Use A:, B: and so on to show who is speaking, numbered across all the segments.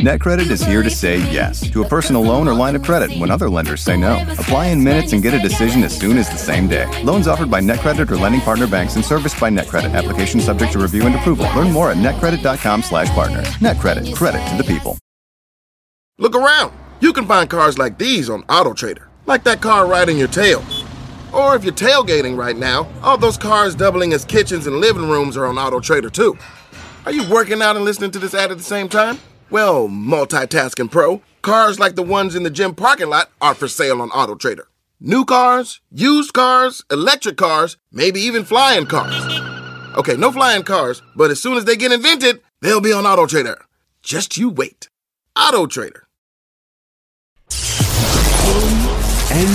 A: NetCredit is here to say yes to a personal loan or line of credit when other lenders say no. Apply in minutes and get a decision as soon as the same day. Loans offered by NetCredit or lending partner banks and serviced by NetCredit. Application subject to review and approval. Learn more at netcredit.com/partner. NetCredit. Credit to the people.
B: Look around. You can find cars like these on AutoTrader, like that car in your tail. Or if you're tailgating right now, all those cars doubling as kitchens and living rooms are on AutoTrader too. Are you working out and listening to this ad at the same time? Well, multitasking pro, cars like the ones in the gym parking lot are for sale on AutoTrader. New cars, used cars, electric cars, maybe even flying cars. Okay, no flying cars, but as soon as they get invented, they'll be on AutoTrader. Just you wait. AutoTrader.
C: and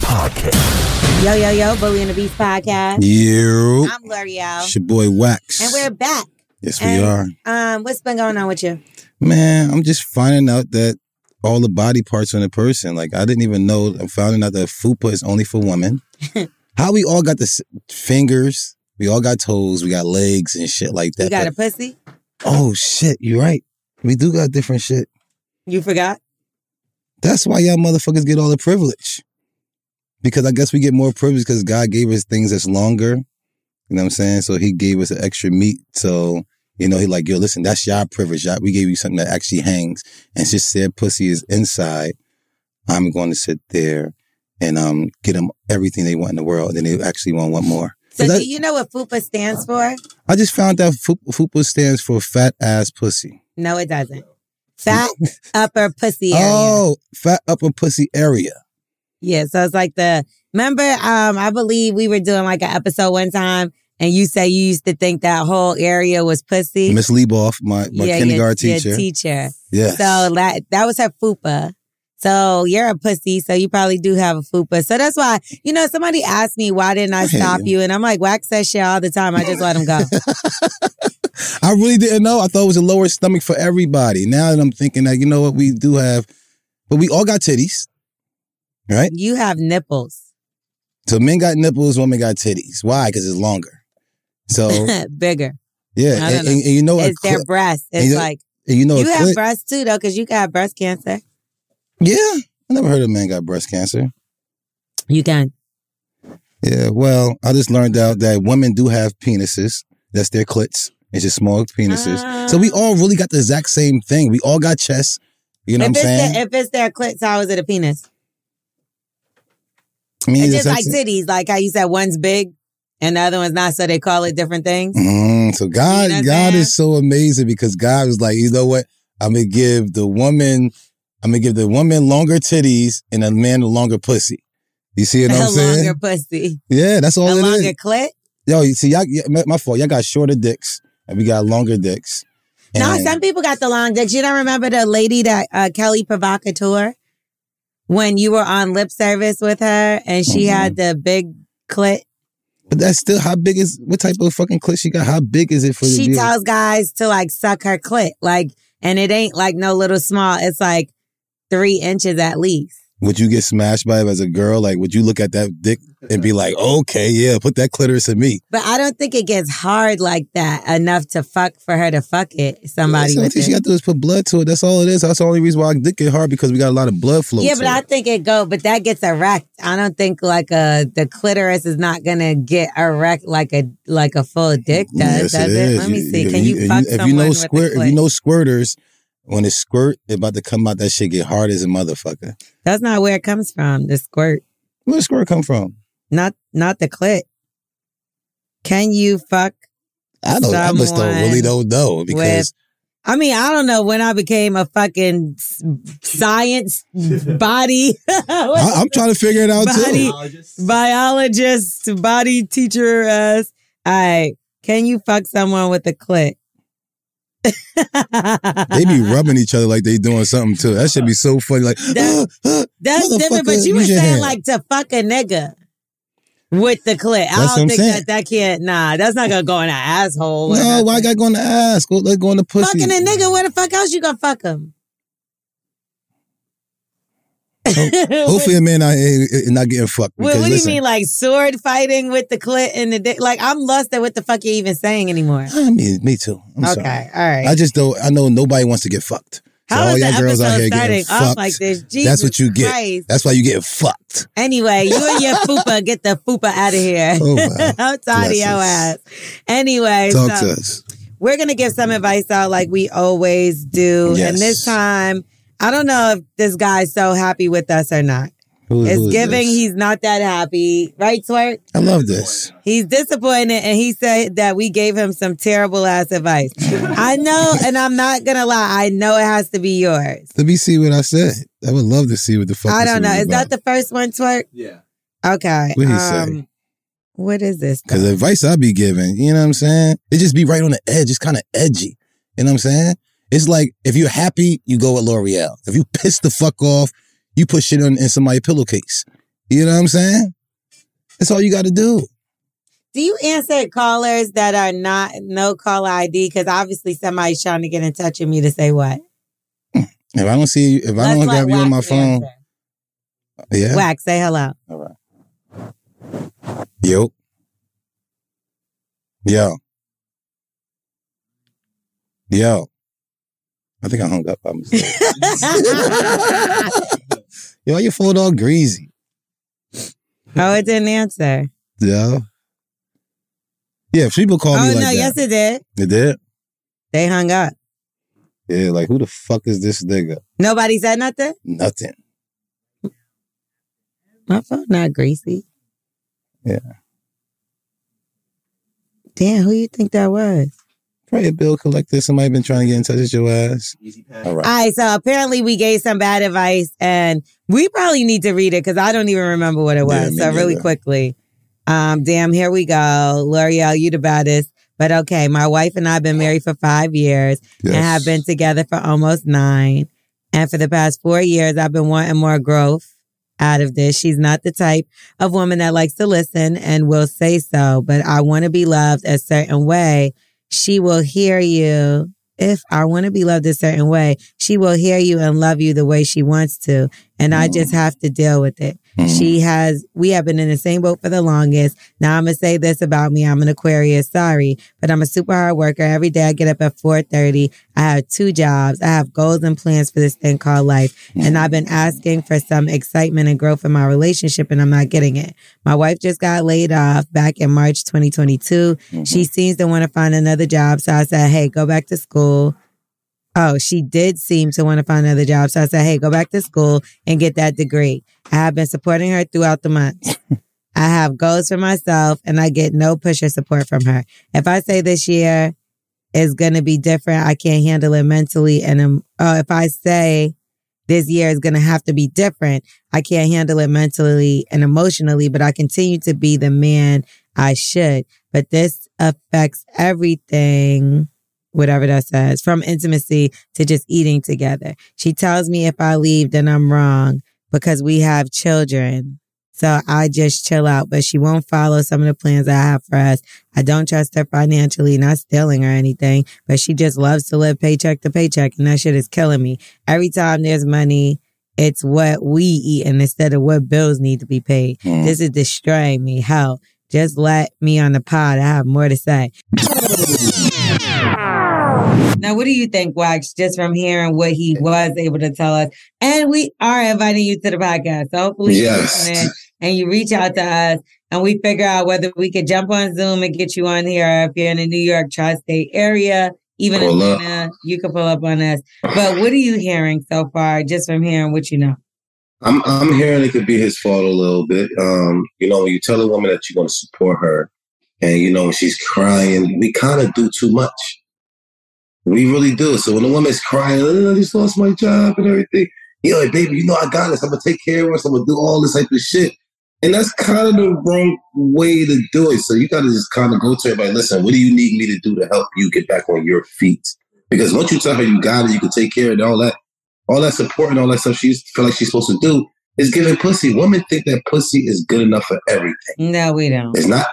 C: podcast.
D: Yo, yo, yo, Bully and the Beast podcast.
E: You.
D: I'm Lore'l.
E: It's your boy Wax.
D: And we're back.
E: Yes, we are.
D: Um, what's been going on with you?
E: Man, I'm just finding out that all the body parts on a person. Like I didn't even know. I'm finding out that fupa is only for women. How we all got the s- fingers, we all got toes, we got legs and shit like that.
D: You got
E: but-
D: a pussy?
E: oh shit, you're right. We do got different shit.
D: You forgot?
E: That's why y'all motherfuckers get all the privilege. Because I guess we get more privilege because God gave us things that's longer. You know what I'm saying? So he gave us an extra meat. So, you know, he like, yo, listen, that's your privilege. Y'all- We gave you something that actually hangs. And since their pussy is inside, I'm going to sit there and um get them everything they want in the world. And then they actually want want more.
D: So
E: I,
D: do you know what FUPA stands for?
E: I just found out Fu- FUPA stands for fat ass pussy.
D: No, it doesn't. Fat upper pussy area.
E: Oh, fat upper pussy area.
D: Yeah, so it's like the remember, um, I believe we were doing like an episode one time and you say you used to think that whole area was pussy.
E: Miss Lieboff, my, my
D: yeah,
E: kindergarten
D: your,
E: teacher.
D: Your teacher.
E: Yes.
D: So that that was her fupa. So you're a pussy, so you probably do have a fupa. So that's why, you know, somebody asked me why didn't I
E: I
D: stop
E: you.
D: you? And I'm like, wax that shit all the time. I just let him go.
E: I really didn't know. I thought it was a lower stomach for everybody. Now that I'm thinking that, you know what, we do have, but we all got titties, right?
D: you have nipples.
E: So men got nipples, women got titties. Why? Because it's longer. So
D: Bigger.
E: yeah, and, and- and you know,
D: it's their
E: clit-
D: breasts. It's
E: you-
D: like
E: you know,
D: you have
E: clit-
D: breasts too though, because you got breast cancer.
E: yeah. I never heard a man got breast cancer.
D: You can.
E: Yeah, well, I just learned out that women do have penises. That's their clits. It's just small penises. so we ah. all really got the exact same thing. We all got chests. You know what I'm saying?
D: their, if it's their clits, how is it a penis?
E: Mean,
D: It's just like titties, like how you said one's big and the other one's not, so they call it different things.
E: Mm, so God,
D: You know
E: God is so amazing because God was like, you know what? I'm gonna give the woman, I'm gonna give the woman longer titties and a man a longer pussy. You see what
D: a
E: I'm saying?
D: longer pussy,
E: yeah, that's all
D: a
E: it
D: longer
E: is.
D: clit.
E: Yo, you see, y'all, my fault. Y'all got shorter dicks and we got longer dicks.
D: No, some people got the long dicks. You don't remember the lady that uh, Kelly Provocateur when you were on lip service with her and she
E: Mhm.
D: had the big clit.
E: but that's still how big is what type of fucking clit she got? How big is it for
D: you?
E: She
D: tells guys to like suck her clit, like, and it ain't like no little small. It's like three inches at least.
E: Would you get smashed by it as a girl? Like, would you look at that dick and be like, okay, yeah, put that clitoris in me?
D: But I don't think it gets hard like that enough to fuck for her to fuck it. Somebody
E: only
D: with
E: thing she got to do is put blood to it. That's all it is. That's the only reason why I dick get hard because we got a lot of blood flow.
D: Yeah, but I think it go, but that gets erect. I don't think like a the clitoris is not gonna get erect like a like a full dick does.
E: Yes,
D: does
E: it
D: it? Let me see.
E: you-
D: Can you,
E: you-
D: fuck
E: if you know squirt, if you know squirters, when it squirt, it about to come out, that shit get hard as a motherfucker.
D: That's not where it comes from. The squirt,
E: Where the squirt come from?
D: not not the clit. Can you fuck?
E: I don't. I just don't really don't know because
D: I mean, I don't know when I became a fucking science body.
E: I, I'm trying to figure it out
D: body
E: too.
D: biologist, body teacher. Uh, as I can you fuck someone with a clit?
E: They be rubbing each other like they doing something too. That should be so funny. Like
D: That- That's different, but you were saying
E: hand.
D: like to fuck a nigga with the clit. I don't think
E: saying.
D: that that can't. Nah, that's not gonna go in an asshole.
E: no, why I got going to ask? Go, let's go in the pussy.
D: fucking a nigga? Where the fuck else you gonna fuck him?
E: Hopefully, a man out here is not getting fucked.
D: What,
E: Because
D: what do you
E: listen,
D: mean, like sword fighting with the clit and the dick? Like, I'm lost at what the fuck you're even saying anymore.
E: Ah, I mean, me too. I'm
D: okay,
E: sorry.
D: all right.
E: I just don't. I know nobody wants to get fucked. So
D: How
E: all y'all girls out
D: episode
E: here
D: starting
E: getting
D: off
E: fucked.
D: like this?
E: That's what you get.
D: Christ.
E: That's why you get fucked.
D: Anyway, you and your fupa, get the fupa out of here.
E: Oh, wow.
D: I'm tired of your ass. Anyway,
E: Talk
D: so
E: to us.
D: we're gonna give some advice out like we always do.
E: Yes.
D: And this time, I don't know if this guy's so happy with us or not.
E: Who,
D: It's
E: who is
D: giving
E: this?
D: he's not that happy. Right, Twerk?
E: I love this.
D: He's disappointed and he said that we gave him some terrible ass advice. I know, and I'm not gonna lie, I know it has to be yours.
E: Let me see what I said. I would love to see what the fuck.
D: I don't know.
E: was
D: Is that the first one, Twerk?
F: Yeah.
D: Okay.
E: What'd he
D: um,
E: say?
D: What is this?
E: Because the advice I be giving, you know what I'm saying? It just be right on the edge. It's kind of edgy. You know what I'm saying? It's like if you're happy, you go with Lore'l. If you piss the fuck off, you put shit on in somebody's pillowcase. You know what I'm saying? That's all you got to do.
D: Do you answer callers that are not no caller ID? Because obviously somebody's trying to get in touch with me to say what? Hmm.
E: If I don't see you, if I
D: Let's
E: don't have you on my phone,
D: answer.
E: yeah.
D: Wax, say hello.
E: All right. Yo. Yo. Yo. I think I hung up by mistake. Yo, why your phone all greasy?
D: oh, it didn't answer.
E: Yeah. Yeah, if people call
D: oh
E: me
D: no,
E: like that.
D: yes it did.
E: It did?
D: They hung up.
E: Yeah, like who the fuck is this nigga?
D: Nobody said nothing.
E: Nothing.
D: My phone not greasy.
E: Yeah.
D: Damn, who you think that was?
E: Probably a bill collector. Somebody been trying to get in touch with your ass.
F: Easy.
E: All right.
D: All right, so apparently we gave some bad advice, and we probably need to read it because I don't even remember what it was.
E: Yeah, me
D: so really quickly, um, damn, here we go, Lore'l, you the baddest. But okay, my wife and I have been married for five years
E: Yes.
D: and have been together for almost nine. And for the past four years, I've been wanting more growth out of this. She's not the type of woman that likes to listen and will say so, but I want to be loved a certain way. She will hear you. If I want to be loved a certain way, she will hear you and love you the way she wants to. And I just mm. have to deal with it.
E: Mhm.
D: She has, we have been in the same boat for the longest. Now I'm going to say this about me. I'm an Aquarius. Sorry, but I'm a super hard worker. Every day I get up at 430. I have two jobs. I have goals and plans for this thing called life. And I've been asking for some excitement and growth in my relationship and I'm not getting it. My wife just got laid off back in March 2022. She seems to want to find another job. So I said, Hey, go back to school. Oh, she did seem to want to find another job. So I said, Hey, go back to school and get that degree. I have been supporting her throughout the month. I have goals for myself and I get no push or support from her. If I say this year is going to be different, I can't handle it mentally. And um, oh, if I say this year is going to have to be different, I can't handle it mentally and emotionally, but I continue to be the man I should. But this affects everything whatever that says, from intimacy to just eating together. She tells me if I leave, then I'm wrong because we have children. So I just chill out, but she won't follow some of the plans I have for us. I don't trust her financially, not stealing or anything, but she just loves to live paycheck to paycheck and that shit is killing me. Every time there's money, it's what we eat and instead of what bills need to be paid.
E: Mm.
D: This is destroying me. Hell, just let me on the pod. I have more to say. Now, what do you think, Wax, just from hearing what he was able to tell us? And we are inviting you to the podcast. So hopefully you
G: Yes.
D: listen and you reach out to us and we figure out whether we could jump on Zoom and get you on here. If you're in the New York tri-state area, even
G: Pull up.
D: Atlanta, you can pull up on us. But what are you hearing so far, just from hearing what you know?
G: I'm I'm hearing it could be his fault a little bit. Um, you know, when you tell a woman that you're going to support her, and you know when she's crying, we kind of do too much. We really do. So when a woman's crying, oh, I just lost my job and everything, you're like, baby, you know I got this. I'm gonna take care of us. I'm gonna do all this type of shit. And that's kind of the wrong way to do it. So you got to just kind of go to everybody. Listen, what do you need me to do to help you get back on your feet? Because once you tell her you got it, you can take care of it, all that, all that support and all that stuff she feel like she's supposed to do is giving pussy. Women think that pussy is good enough for everything.
D: No, we don't.
G: It's not.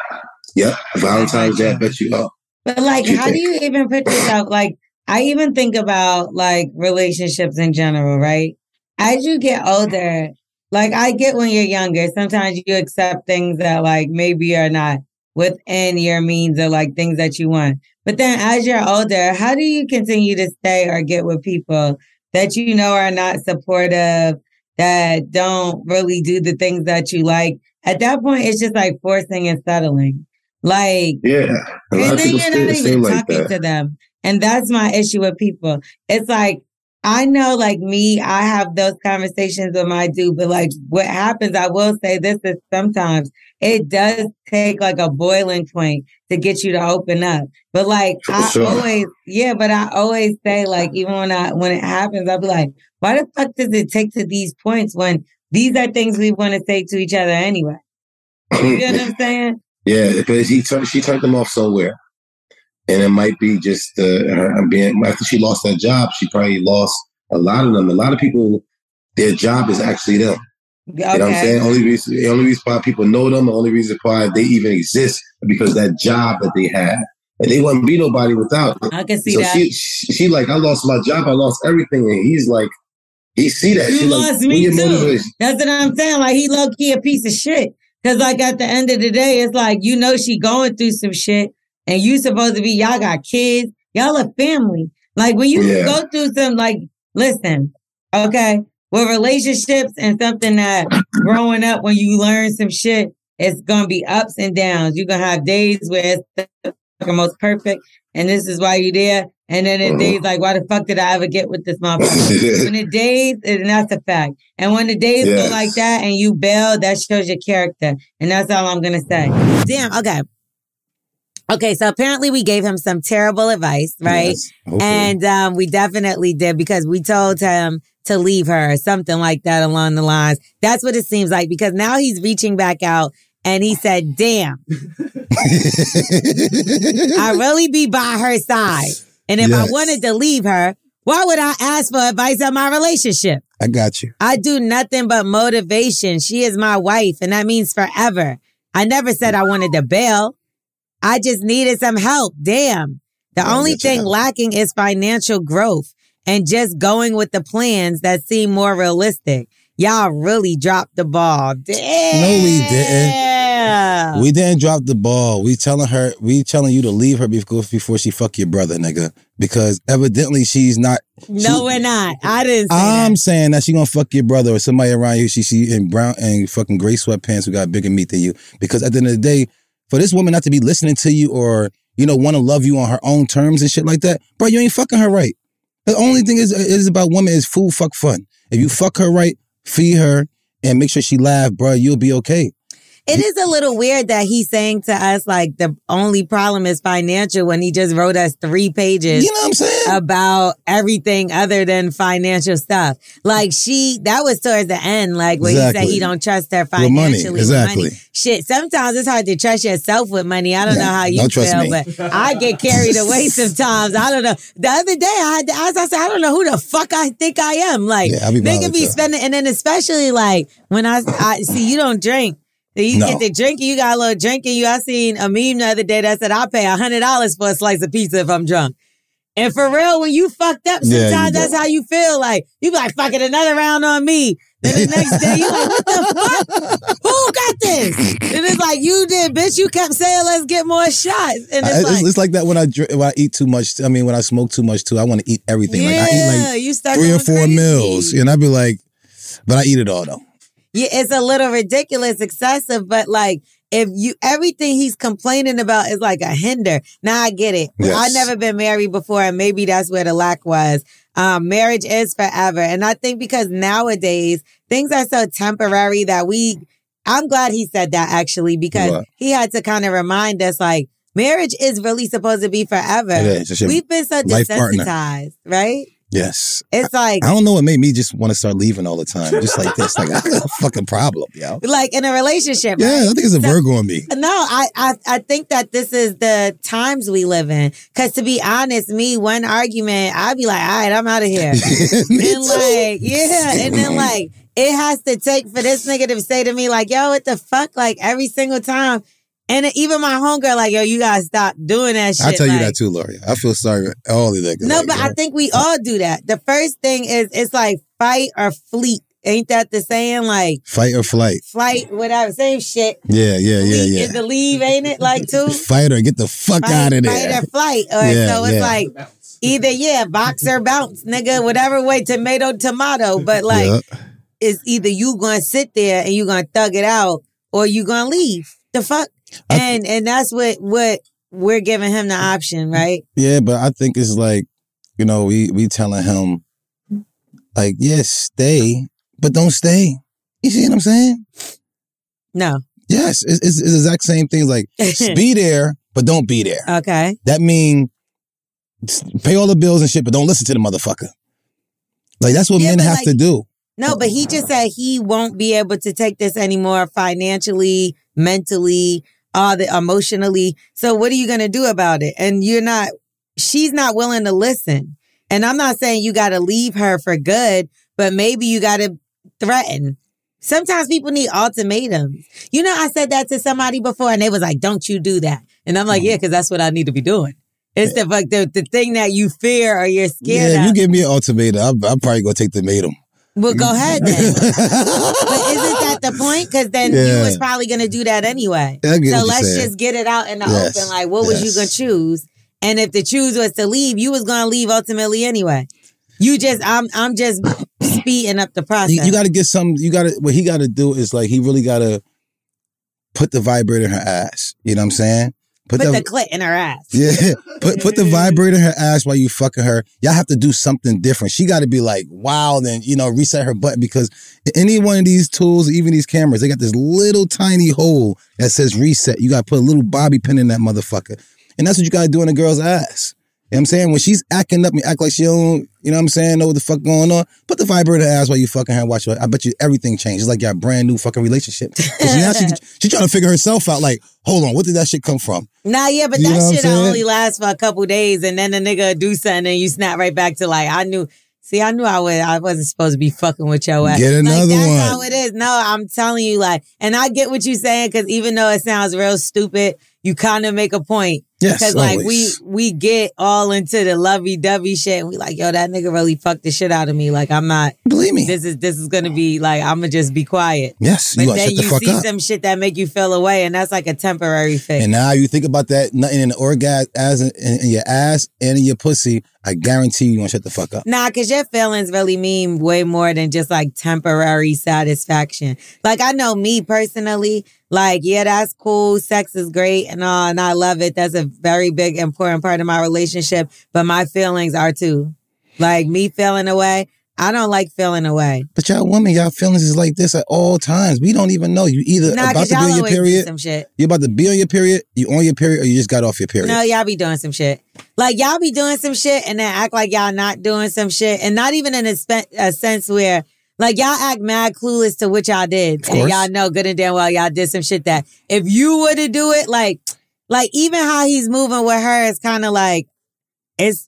G: Yep. Valentine's Day, I bet you are.
D: But like,
G: you
D: how do you even put yourself? Like, I even think about like relationships in general, right? As you get older, like I get when you're younger, sometimes you accept things that like maybe are not within your means or like things that you want. But then as you're older, how do you continue to stay or get with people that you know are not supportive, that don't really do the things that you like? At that point, it's just like forcing and settling. Like,
G: Yeah.
D: And then you're not even
G: like
D: talking
G: that.
D: to them. And that's my issue with people. It's like, I know, like me, I have those conversations with my dude, but like what happens, I will say this is sometimes it does take like a boiling point to get you to open up. But like
G: For
D: I
G: sure.
D: always, yeah, but I always say like, even when I, when it happens, I'll be like, why the fuck does it take to these points when these are things we want to say to each other anyway? You get what I'm saying?
G: Yeah, because he turned, she turned them off somewhere, and it might be just uh, her being after she lost that job. She probably lost a lot of them. A lot of people, their job is actually them. You know what I'm saying? Only reason, the only reason why people know them, the only reason why they even exist, is because that job that they had, and they wouldn't be nobody without it.
D: I can see
G: so
D: that.
G: she, she, she like, I lost my job, I lost everything, and he's like, he see that.
D: You
G: She like,
D: lost
G: "Where
D: me too.
G: motivation?"
D: That's what I'm saying. Like he low key a piece of shit. Cause like at the end of the day, it's like you know she going through some shit, and you supposed to be y'all got kids, y'all a family. Like when you
G: Yeah.
D: go through some like, listen, okay, with relationships and something that growing up when you learn some shit, it's gonna be ups and downs. You're gonna have days where it's the most perfect, and this is why you there. And then in
G: Mhm.
D: days like, why the fuck did I ever get with this motherfucker? when the days, and that's a fact. And when the days go like that and you bail, that shows your character. And that's all I'm gonna say. Damn, okay. Okay, so apparently we gave him some terrible advice, right?
E: Yes.
D: And um, we definitely did because we told him to leave her or something like that along the lines. That's what it seems like because now he's reaching back out and he said, damn, I really be by her side. And if I wanted to leave her, why would I ask for advice on my relationship?
E: I got you.
D: I do nothing but motivation. She is my wife, and that means forever. I never said I wanted to bail. I just needed some help. Damn. The
E: Yeah,
D: only thing lacking is financial growth and just going with the plans that seem more realistic. Y'all really dropped the ball. Damn.
E: No, we didn't. We didn't drop the ball. We telling her, we telling you to leave her before before she fuck your brother, nigga. Because evidently she's not.
D: no,
E: she-
D: we're not. I didn't say
E: I'm
D: that.
E: saying that she gonna fuck your brother or somebody around you. She she in brown and fucking gray sweatpants who got bigger meat than you. Because at the end of the day, for this woman not to be listening to you or you know want to love you on her own terms and shit like that, bro, you ain't fucking her right. The only thing is is about women is food fuck fun. If you fuck her right, feed her and make sure she laugh, bro, you'll be okay.
D: It is a little weird that he's saying to us like the only problem is financial when he just wrote us three pages
E: You know what I'm saying?
D: about everything other than financial stuff. Like she, that was towards the end, like when he said he don't trust her
E: money,
D: financially. with
E: exactly.
D: money. Shit, sometimes it's hard to trust yourself with money. I don't
E: Yeah,
D: know how you feel, but I get carried away sometimes. I don't know. The other day I had to ask, I said, I don't know who the fuck I think I am. Like,
E: Yeah, be
D: nigga be spending, and then especially like when I, I see you don't drink. You
E: No.
D: get the drinking, you got a little drinking. You, I seen a meme the other day that said I'll pay a hundred dollars for a slice of pizza if I'm drunk. And for real, when you fucked up, sometimes
E: do.
D: that's how you feel. Like you be like, fucking another round on me. Then the next day you like, what the fuck? Who got this? And it's like you did, bitch. You kept saying, let's get more shots. And it's
E: it's,
D: like,
E: it's like that when I drink, when I eat too much. I mean, when I smoke too much too, I want to eat everything.
D: yeah,
E: like I eat like
D: you
E: three or four
D: crazy.
E: meals, and I'd be like, but I eat it all though.
D: Yeah, it's a little ridiculous, excessive, but like if you everything he's complaining about is like a hinder. Now I get it.
E: Yes.
D: I've never been married before, and maybe that's where the lack was. Um, marriage is forever. And I think because nowadays things are so temporary that we I'm glad he said that actually, because
E: What?
D: he had to kind of remind us like marriage is really supposed to be forever.
E: It is. It's
D: We've been so
E: life partner.
D: desensitized, right?
E: Yes.
D: It's like
E: I don't know what made me just want to start leaving all the time, just like this. Like I got a fucking problem, yo.
D: like in a relationship.
E: Yeah,
D: right?
E: I think it's a
D: So-
E: Virgo on me.
D: No, I, I I think that this is the times we live in. Cause to be honest, me one argument, I'd be like, all right, I'm out of here.
E: me
D: and
E: too.
D: like, yeah, and then like it has to take for this nigga to say to me like, yo, what the fuck? Like every single time. And even my homegirl, like, yo, you gotta stop doing that shit.
E: I tell you
D: like-
E: that too, Lori. I feel sorry for all of that.
D: No, but I think we all do that. The first thing is it's like fight or fleet ain't that the saying? Like
E: Fight or flight.
D: flight, whatever, same shit.
E: Yeah, yeah, yeah,
D: Leave-
E: yeah.
D: Is the leave, ain't it? Like too?
E: Fight or get the fuck
D: Fight,
E: out of there.
D: fight or flight. Or
E: Yeah,
D: so it's
E: yeah.
D: like either yeah, box or bounce, nigga, whatever way, tomato, tomato. But like
E: Yeah.
D: it's either you gonna sit there and you gonna thug it out or you gonna leave. The fuck? And and that's what what we're giving him the option, right?
E: Yeah, but I think it's like, you know, we we telling him, like, yes, stay, but don't stay. You see what I'm saying?
D: No.
E: Yes, it's, it's, it's the exact same thing. Like, be there, but don't be there.
D: Okay.
E: That mean pay all the bills and shit, but don't listen to the motherfucker. Like that's what
D: Yeah,
E: men have
D: like-
E: to do.
D: No, but he just said he won't be able to take this anymore financially, mentally, all the emotionally. So what are you gonna do about it? And you're not she's not willing to listen. And I'm not saying you gotta leave her for good, but maybe you gotta threaten. Sometimes people need ultimatums. You know, I said that to somebody before and they was like, Don't you do that. And I'm like, mm-hmm. Yeah, because that's what I need to be doing. It's the like the, the thing that you fear or you're scared
E: Yeah,
D: of.
E: you give me an ultimatum, I'm, I'm probably gonna take the ultimatum.
D: Well, go ahead then. But isn't that the point? Because then you was probably gonna do that anyway.
E: I get what
D: So let's
E: saying.
D: just get it out in the
E: Yes,
D: open. Like, what was you gonna choose? And if the choose was to leave, you was gonna leave ultimately anyway. You just, I'm, I'm just speeding up the process.
E: You, you got to get some. You got to. What he got to do is like he really got to put the vibrator in her ass. You know what I'm saying?
D: Put
E: the,
D: the clit in her ass.
E: yeah. Put put the vibrator in her ass while you fucking her. Y'all have to do something different. She got to be like wow, then you know reset her button because any one of these tools, even these cameras, they got this little tiny hole that says reset. You got to put a little bobby pin in that motherfucker, and that's what you got to do in a girl's ass. You know what I'm saying? When she's acting up and act like she don't, you know what I'm saying, know what the fuck going on, put the vibrator in her ass while you fucking her watch her. I bet you everything changes. It's like your brand new fucking relationship. 'Cause now she, she trying to figure herself out like, hold on, what did that shit come from?
D: Nah, yeah, but
E: You
D: that shit only lasts for a couple days, and then the nigga do something, and you snap right back to like, I knew. See, I knew I was. I wasn't supposed to be fucking with your ass.
E: Get
D: like,
E: another
D: that's
E: one.
D: how it is. No, I'm telling you, like, and I get what you're saying because even though it sounds real stupid, you kind of make a point.
E: Yes,
D: Because like we
E: always.
D: we get all into the lovey dovey shit, and we like, yo, that nigga really fucked the shit out of me. Like, I'm not.
E: Believe me.
D: This is this is gonna be like, I'm gonna just be quiet.
E: Yes,
D: But
E: you
D: then
E: the
D: you see
E: up.
D: some shit that make you feel away, and that's like a temporary fix.
E: And now you think about that nothing in the orgasm as in, in your ass and in your pussy. I guarantee you gonna shut the fuck up.
D: Nah, cause your feelings really mean way more than just like temporary satisfaction. Like I know me personally, like, yeah, that's cool. Sex is great and all, and I love it. That's a very big, important part of my relationship. But my feelings are too. Like me feeling away. I don't like feeling away.
E: But y'all women, y'all feelings is like this at all times. We don't even know. You either
D: Nah,
E: about to be on your period,
D: some shit.
E: you about to be on your period, you on your period, or you just got off your period.
D: No, y'all be doing some shit. Like y'all be doing some shit and then act like y'all not doing some shit, and not even in a, spe- a sense where like y'all act mad clueless to what y'all did, and y'all know good and damn well y'all did some shit that if you were to do it, like, like even how he's moving with her is kind of like it's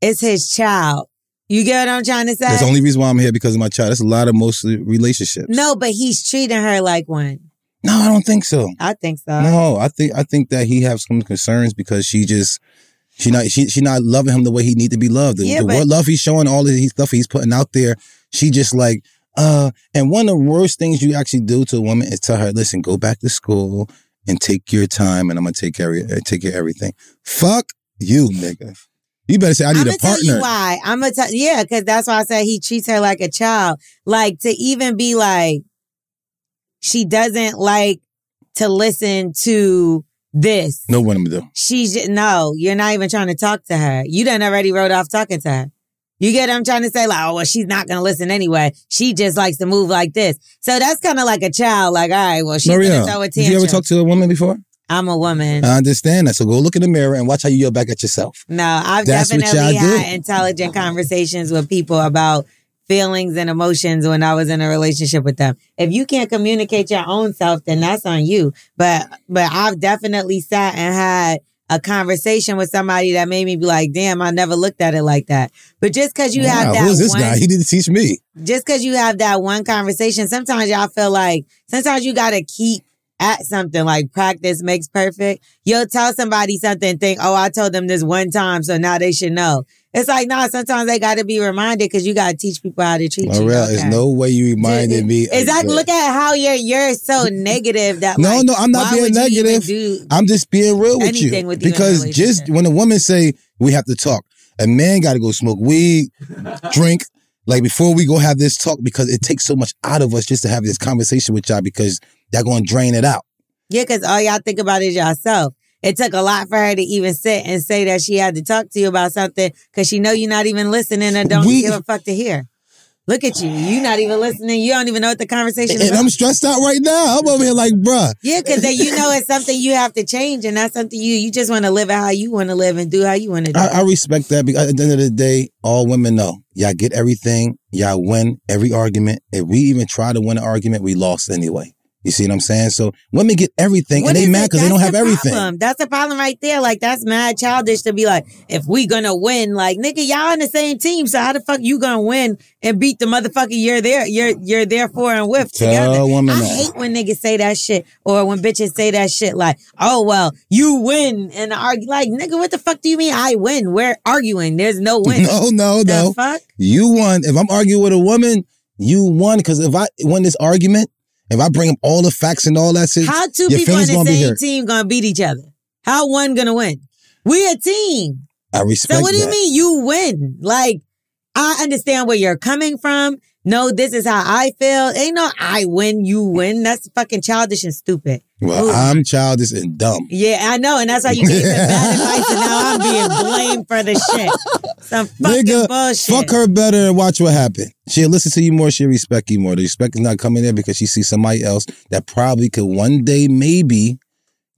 D: it's his child. You get what I'm trying to say?
E: That's the only reason why I'm here because of my child. That's a lot of mostly relationships.
D: no, but he's treating her like one.
E: no, I don't think so.
D: I think so.
E: No, I think I think that he has some concerns because she just she not she she not loving him the way he need to be loved. The,
D: Yeah,
E: the
D: but-
E: what love he's showing, all the stuff he's putting out there, she just like uh. And one of the worst things you actually do to a woman is tell her, listen, go back to school and take your time, and I'm gonna take care of, take care of everything. Fuck you, nigga. You better say I need
D: I'm
E: a
D: tell you
E: partner.
D: why. I'm gonna tell yeah, because that's why I said he treats her like a child. Like to even be like, she doesn't like to listen to this.
E: No one to do.
D: She's just, no, you're not even trying to talk to her. You done already wrote off talking to her. You get what I'm trying to say? Like, oh well, she's not gonna listen anyway. She just likes to move like this. So that's kind of like a child. Like, all right, well, she's
E: Maria,
D: gonna throw a
E: did you ever talk to a woman before?
D: I'm a woman.
E: I understand that. So go look in the mirror and watch how you yell back at yourself.
D: No, I've
E: That's
D: definitely had intelligent conversations with people about feelings and emotions when I was in a relationship with them. If you can't communicate your own self, then that's on you. But but I've definitely sat and had a conversation with somebody that made me be like, damn, I never looked at it like that. But just because you have that
E: who's this
D: one,
E: guy? He to teach me.
D: just because you have that one conversation, sometimes y'all feel like sometimes you gotta keep at something like practice makes perfect. You'll tell somebody something think, oh, I told them this one time, so now they should know. It's like, nah, sometimes they got to be reminded because you got to teach people how to treat you.
E: Morel, there's no way you reminded me.
D: Is that look at how you're you're so negative that
E: No,
D: like,
E: no, I'm not being
D: you
E: negative. I'm just being real with you.
D: with you
E: because just when a woman say we have to talk, a man got to go smoke weed, drink. Like before we go have this talk, because it takes so much out of us just to have this conversation with y'all because y'all gonna drain it out.
D: Yeah, because all y'all think about is yourself. It took a lot for her to even sit and say that she had to talk to you about something because she know you're not even listening and don't
E: We-
D: give a fuck to hear. Look at you. You not even listening. You don't even know what the conversation is
E: And. I'm stressed out right now. I'm over here like, bruh.
D: Yeah, because then you know it's something you have to change, and that's something you you just want to live how you want to live and do how you want to do.
E: I. I respect that because at the end of the day, all women know y'all get everything, y'all win every argument. If we even try to win an argument, we lost anyway. You see what I'm saying? So women get everything
D: What
E: and they mad because they don't have
D: the
E: everything.
D: Problem. That's the problem right there. Like that's mad childish to be like, if we gonna win, like nigga, y'all on the same team, so how the fuck you gonna win and beat the motherfucker you're there, you're you're there for and with
E: Tell
D: together?
E: woman
D: I
E: that.
D: hate when niggas say that shit or when bitches say that shit like, oh well, you win and argue. Like nigga, what the fuck do you mean I win? We're arguing. There's no win.
E: No, no,
D: The
E: no.
D: fuck?
E: You won. If I'm arguing with a woman, you won. Because if I win this argument, if I bring up all the facts and all that shit,
D: How two people on the same team gonna beat each other? How one gonna win? We a team.
E: I respect
D: So what do you mean you win? Like, I understand where you're coming from. No, this is how I feel. Ain't no I win, you win. That's fucking childish and stupid.
E: Well,
D: Ooh.
E: I'm childish and dumb.
D: Yeah, I know, and that's why you gave some bad advice, and now I'm being blamed for the shit. Some fucking
E: Nigga,
D: bullshit.
E: fuck her better and watch what happen. She'll listen to you more. She'll respect you more. The respect is not coming there because she sees somebody else that probably could one day maybe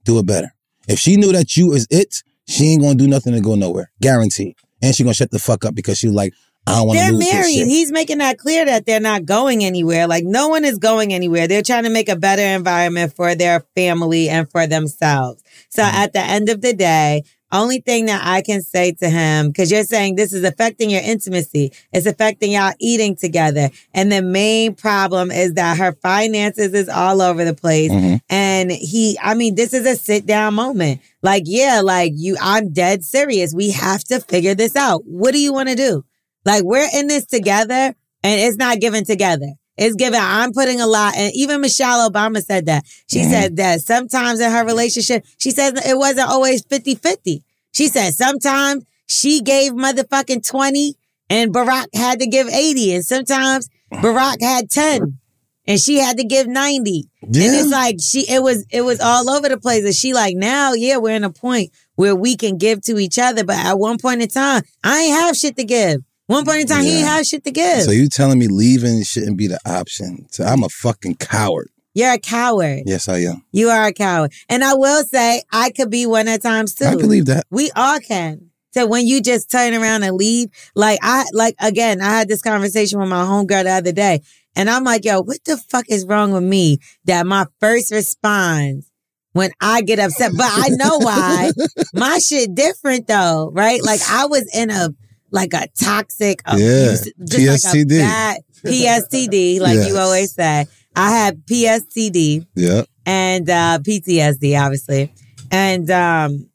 E: do it better. If she knew that you is it, she ain't gonna do nothing to go nowhere. Guaranteed. And she gonna shut the fuck up because she's like, I don't want
D: They're
E: lose this
D: married. He's making that clear that they're not going anywhere. Like no one is going anywhere. They're trying to make a better environment for their family and for themselves. So
E: Mm-hmm.
D: at the end of the day, only thing that I can say to him, because you're saying this is affecting your intimacy, it's affecting y'all eating together. And the main problem is that her finances is all over the place.
E: Mhm.
D: And he, I mean, this is a sit down moment. Like, yeah, like you, I'm dead serious. We have to figure this out. What do you want to do? Like, we're in this together and it's not given together. It's given. I'm putting a lot. And even Michelle Obama said that. She
E: Mhm.
D: said that sometimes in her relationship, she says it wasn't always 50 50. She said sometimes she gave motherfucking 20 and Barack had to give 80. And sometimes Barack had 10 and she had to give 90. And it's like she it was it was all over the place. And she like now, yeah, we're in a point where we can give to each other. But at one point in time, I ain't have shit to give. One point in time, he ain't
E: Yeah.
D: have shit to give.
E: So you telling me leaving shouldn't be the option? So I'm a fucking coward.
D: You're a coward.
E: Yes, I am.
D: You are a coward. And I will say I could be one at times too.
E: I believe that.
D: We all can. So when you just turn around and leave, like I like again, I had this conversation with my homegirl the other day, and I'm like, yo, what the fuck is wrong with me that my first response when I get upset, but I know why. my shit different though, right? Like I was in a like a toxic abuse, just like a bad PSTD, like
E: Yes.
D: you always say. I had PSTD
E: Yeah.
D: and uh, PTSD, obviously. And um,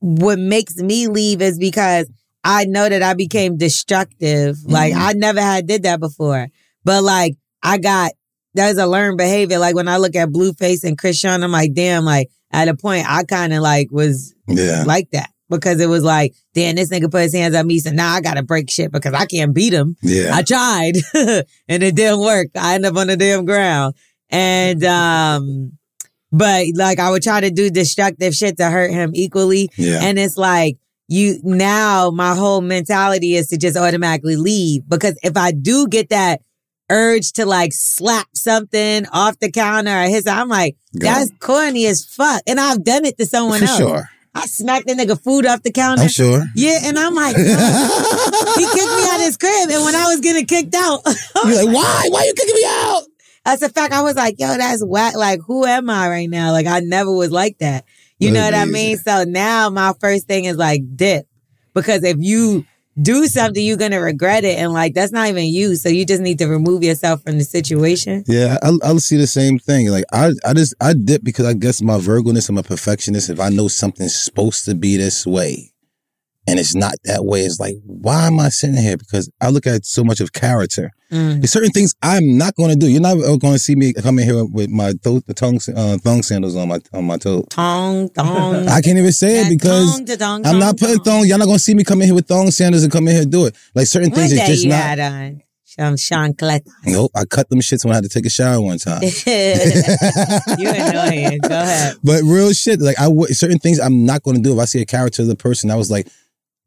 D: what makes me leave is because I know that I became destructive. Like
E: Mhm.
D: I never had did that before, but like I got that's a learned behavior. Like when I look at Blueface and Chrisean, I'm like, damn. Like at a point, I kind of like was
E: Yeah.
D: like that because it was like, damn, this nigga put his hands on me. So now I gotta break shit because I can't beat him.
E: Yeah.
D: I tried and it didn't work. I ended up on the damn ground. And um but like I would try to do destructive shit to hurt him equally.
E: Yeah.
D: And it's like you now my whole mentality is to just automatically leave because if I do get that urge to like slap something off the counter or his I'm like,
E: Go.
D: that's corny as fuck. And I've done it to someone
E: For
D: else.
E: sure.
D: I smacked the nigga food off the counter.
E: I'm sure.
D: Yeah, and I'm like, he kicked me out of his crib, and when I was getting kicked out,
E: You're like, why? Why you kicking me out?
D: that's a fact. I was like, yo, that's whack. Like, who am I right now? Like, I never was like that. You know what I mean? So now my first thing is like dip, because if you do something, you're gonna regret it, and like that's not even you. So you just need to remove yourself from the situation.
E: Yeah, I, I see the same thing. Like I, I just I dip because I guess my Virgoness and my perfectionist. If I know something's supposed to be this way, and it's not that way, it's like why am I sitting here? Because I look at so much of character.
D: Mm.
E: There's certain things I'm not going to do. You're not going to see me come in here with my th- the tongue uh, thong sandals on my on my toe.
D: Tong tong.
E: I can't even say it because
D: tong to tong,
E: I'm not putting thong. Y'all not going to see me come in here with thong sandals and come in here and do it. Like certain things is
D: day
E: just not.
D: had on? Some Sean Clet.
E: Nope, I cut them shits when I had to take a shower one time.
D: you annoying. Go ahead.
E: But real shit, like I would certain things I'm not going to do. If I see a character of the person, I was like,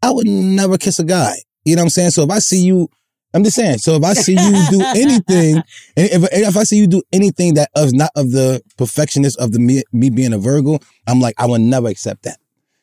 E: I would never kiss a guy. You know what I'm saying? So if I see you, I'm just saying. So if I see you do anything, and if if I see you do anything that is not of the perfectionist of the me, me being a Virgo, I'm like, I will never accept that.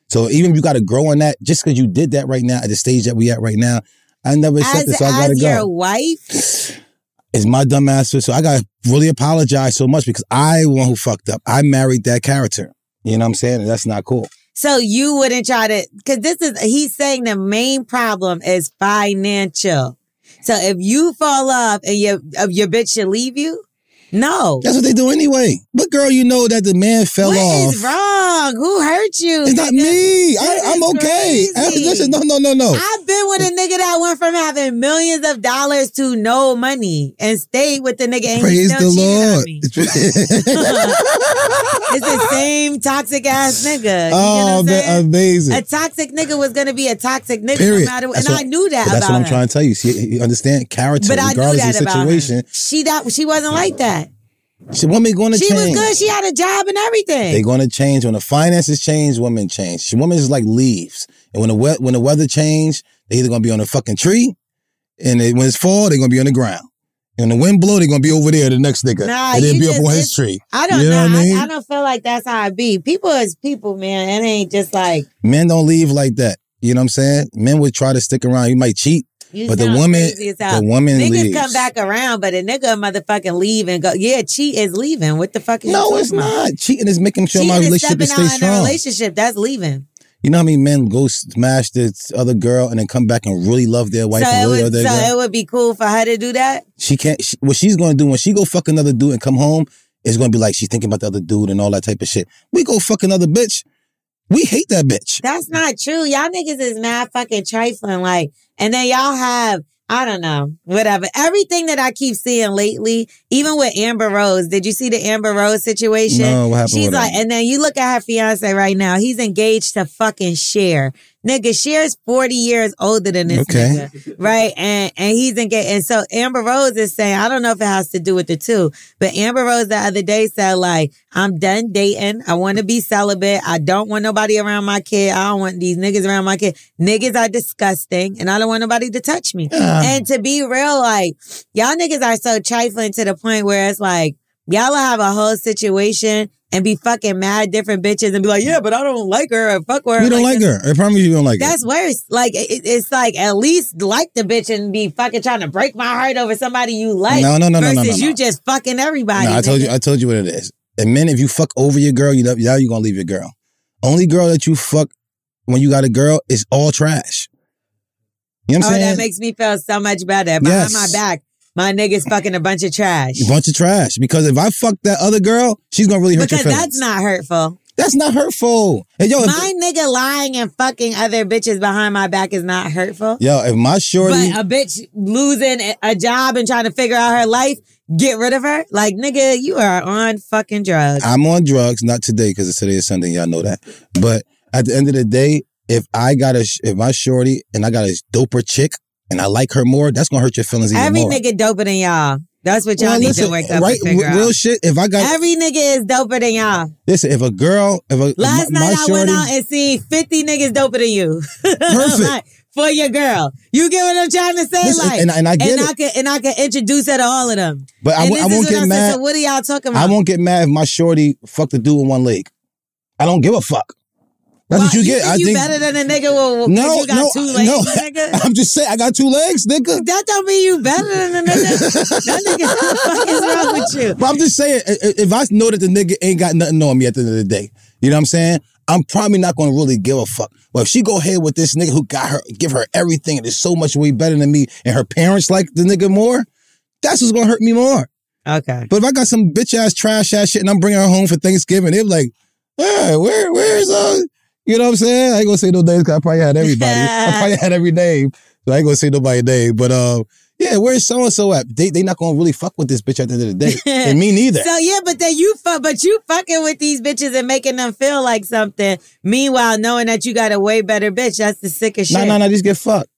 E: So even if you got to grow on that, just because you did that right now at the stage that we at right now, I never accept it. So I gotta go.
D: your wife,
E: It's my dumb ass. So I gotta really apologize so much because I the one who fucked up. I married that character. You know what I'm saying? And that's not cool.
D: So you wouldn't try to, because this is, he's saying the main problem is financial. So if you fall off and your, your bitch should leave you, no.
E: That's what they do anyway. But girl, you know that the man fell
D: What
E: off.
D: is wrong? Who hurt you?
E: It's not me. I, I'm okay.
D: crazy.
E: Listen, no, no, no, no.
D: I've been with a nigga that went from having millions of dollars to no money and stayed with the nigga and
E: Praise the Lord.
D: It's the same toxic ass nigga. What
E: oh, amazing.
D: A toxic nigga was gonna be a toxic nigga
E: Period.
D: no matter what.
E: That's
D: And
E: what-
D: I knew that
E: that's what I'm
D: her.
E: trying to tell you. See, you understand character,
D: But I knew
E: regardless
D: that
E: of the
D: about
E: situation.
D: She that she wasn't like that.
E: She, women going to change.
D: She
E: change.
D: was good. She had a job and everything.
E: They're going to change when the finances change. Women change. She, women is like leaves, and when the we- when the weather change, they either going to be on a fucking tree, and they, when it's fall, they're going to be on the ground. And when the wind blow, they're going to be over there, the next nigga,
D: Nah,
E: and then
D: you
E: be
D: just-
E: up on his tree.
D: I don't
E: You know
D: know.
E: what I
D: I,
E: mean?
D: I don't feel like that's how it be. People is people, man. It ain't just like
E: Men don't leave like that. You know what I'm saying? Men would try to stick around. You might cheat,
D: you
E: but the woman, the woman
D: Niggas
E: leaves.
D: come back around, but a nigga motherfucking leave and go. Yeah, cheat is leaving. What the fuck is
E: No, it's
D: about?
E: not. Cheating is making sure my
D: Cheating is
E: relationship is stay
D: out in a
E: strong.
D: relationship. That's leaving.
E: You know how many men go smash this other girl and then come back and really love their wife
D: so
E: and
D: it
E: really
D: would,
E: love their
D: so
E: girl?
D: it would be cool for her to do that.
E: she can't. She, what she's going to do when she go fuck another dude and come home is going to be like she's thinking about the other dude and all that type of shit. We go fuck another bitch. We hate that bitch.
D: That's not true. Y'all niggas is mad fucking trifling. Like, and then y'all have, I don't know, whatever. Everything that I keep seeing lately, even with Amber Rose, did you see the Amber Rose situation?
E: No, what happened
D: She's like,
E: her?
D: and then you look at her fiance right now. He's engaged to fucking Cher. Nigga, Cher's 40 years older than this
E: Okay.
D: nigga. Right? And and he's engaged. And so Amber Rose is saying, I don't know if it has to do with the two, but Amber Rose the other day said, like, I'm done dating. I want to be celibate. I don't want nobody around my kid. I don't want these niggas around my kid. Niggas are disgusting and I don't want nobody to touch me.
E: Yeah.
D: And to be real, like, y'all niggas are so trifling to the point where it's like, y'all will have a whole situation and be fucking mad at different bitches and be like, yeah, but I don't like her or fuck her.
E: We don't like
D: this-
E: her. I promise you, don't like her.
D: That's worse. Like, it, it's like at least like the bitch and be fucking trying to break my heart over somebody you like.
E: No, no, no, no, no,
D: versus
E: no, no.
D: you just fucking everybody.
E: No, I told you. I told you what it is. And men, if you fuck over your girl, you know, now you're gonna leave your girl. Only girl that you fuck when you got a girl is all trash. You know what
D: oh,
E: I'm saying?
D: Oh, that makes me feel so much better. Behind
E: Yes.
D: my back, my niggas fucking a bunch of trash.
E: a bunch of trash. Because if I fuck that other girl, she's gonna really hurt
D: Because
E: your feelings.
D: that's not hurtful.
E: That's not hurtful. And yo, if,
D: My nigga lying and fucking other bitches behind my back is not hurtful.
E: yo, if my shorty,
D: But a bitch losing a- a job and trying to figure out her life, get rid of her. Like, nigga, you are on fucking drugs.
E: I'm on drugs, not today because today is Sunday. Y'all know that. But at the end of the day, if I got a, if my shorty and I got a doper chick and I like her more, that's gonna hurt your feelings even
D: Every
E: more.
D: nigga doper than y'all. That's what y'all
E: Well,
D: need
E: listen,
D: to wake up
E: right?
D: and figure
E: real
D: out.
E: shit. If I got
D: Every nigga is doper than y'all.
E: listen, if a girl, if a
D: Last
E: my,
D: night
E: my
D: I
E: shorty,
D: went out and see 50 niggas doper than you.
E: Perfect.
D: Like, for your girl. You get what I'm trying to say?
E: Listen,
D: like,
E: and- and I get
D: and
E: it.
D: I can and I can introduce her to all of them.
E: but I, won't- I
D: this is
E: won't
D: what
E: get
D: said.
E: mad.
D: So what are y'all talking about?
E: I won't get mad if my shorty fucked the dude with one leg. I don't give a fuck. That's what you get.
D: Think
E: I
D: you
E: think
D: better than a nigga with,
E: no,
D: you got
E: no,
D: two legs,
E: no.
D: nigga?
E: I'm just saying, I got two legs, nigga.
D: That don't mean you better than a nigga. that nigga, what the fuck is wrong with you?
E: But I'm just saying, if I know that the nigga ain't got nothing on me at the end of the day, you know what I'm saying? I'm probably not gonna really give a fuck. Well, if she go ahead with this nigga who got her, give her everything and is so much way better than me, and her parents like the nigga more, that's what's gonna hurt me more.
D: Okay.
E: But if I got some bitch ass trash ass shit and I'm bringing her home for Thanksgiving, they're like, hey, where, where's uh, you know what I'm saying? I ain't gonna say no names because I probably had everybody. I probably had every name, so I ain't gonna say nobody's name. But uh, yeah, where's so and so at? They they not gonna really fuck with this bitch at the end of the day, and me neither.
D: So yeah, but then you fuck, but you fucking with these bitches and making them feel like something. Meanwhile, knowing that you got a way better bitch, that's the sickest
E: No,
D: shit.
E: no, no. No, these get fucked.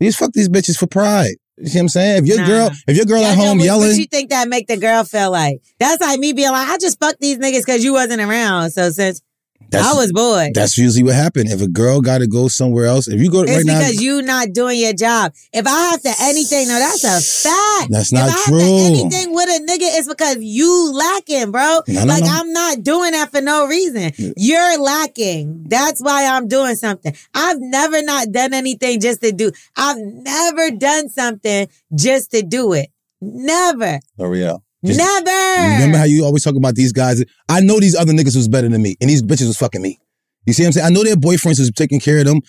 E: These fuck these bitches for pride. You see what I'm saying? If your
D: Nah.
E: girl, if your girl
D: Yeah,
E: at home
D: what,
E: yelling,
D: What you think that make the girl feel like? That's like me being like, I just fucked these niggas because you wasn't around. So since
E: that's,
D: I was bored,
E: that's usually what happened. If a girl got to go somewhere else, if you go
D: it's
E: right now,
D: because you not doing your job. If I have to anything, no, that's a fact.
E: That's
D: if
E: not
D: I have
E: true.
D: to anything with a nigga, it's because you lacking, bro.
E: No, no,
D: like
E: no.
D: I'm not doing that for no reason. You're lacking. That's why I'm doing something. I've never not done anything just to do. I've never done something just to do it. Never.
E: Lore'l. Just-
D: Never.
E: Remember how you always talk about these guys? I know these other niggas was better than me, and these bitches was fucking me. You see what I'm saying? I know their boyfriends was taking care of them,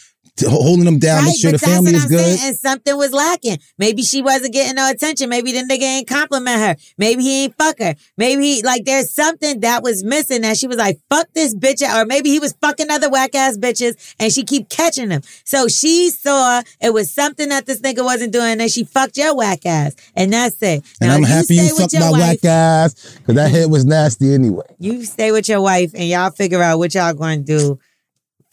E: holding them down, make sure the family is good.
D: saying, and something was lacking. Maybe she wasn't getting no attention. Maybe the nigga ain't compliment her. Maybe he ain't fuck her. Maybe he, like there's something that was missing that she was like, fuck this bitch. Or maybe he was fucking other whack ass bitches and she keep catching them. So she saw it was something that this nigga wasn't doing and she fucked your whack ass. And that's it.
E: And
D: Now,
E: I'm happy you fucked my
D: wife-
E: whack ass because that head was nasty anyway.
D: you stay with your wife and y'all figure out what y'all going to do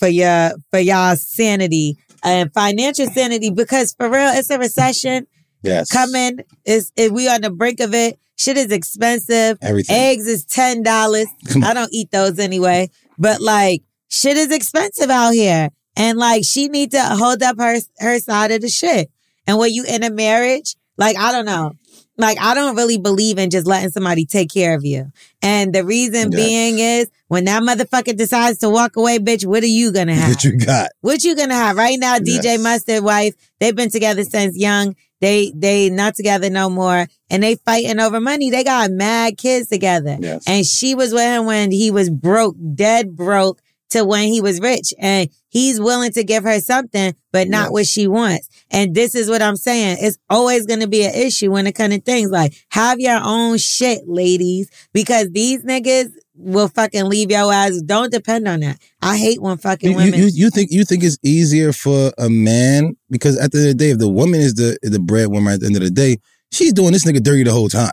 D: for your for y'all sanity and financial sanity because for real it's a recession.
E: Yes.
D: coming is we on the brink of it. Shit is expensive.
E: Everything.
D: eggs is ten dollars. I don't eat those anyway. But like shit is expensive out here. And like she need to hold up her her side of the shit. And when you in a marriage like i don't know like I don't really believe in just letting somebody take care of you. And the reason being is when that motherfucker decides to walk away, bitch, what are you gonna have?
E: What you got?
D: What you gonna have right now? DJ
E: Yes.
D: Mustard wife, they've been together since young. They they not together no more, and they fighting over money. They got mad kids together,
E: Yes.
D: and she was with him when he was broke, dead broke, to when he was rich, and he's willing to give her something, but not
E: Yes.
D: what she wants. And this is what I'm saying. It's always gonna be an issue when it comes to things like have your own shit, ladies, because these niggas will fucking leave your ass. Don't depend on that. I hate when fucking
E: You,
D: women.
E: you, you think you think it's easier for a man because at the end of the day, if the woman is the the breadwinner at the end of the day, she's doing this nigga dirty the whole time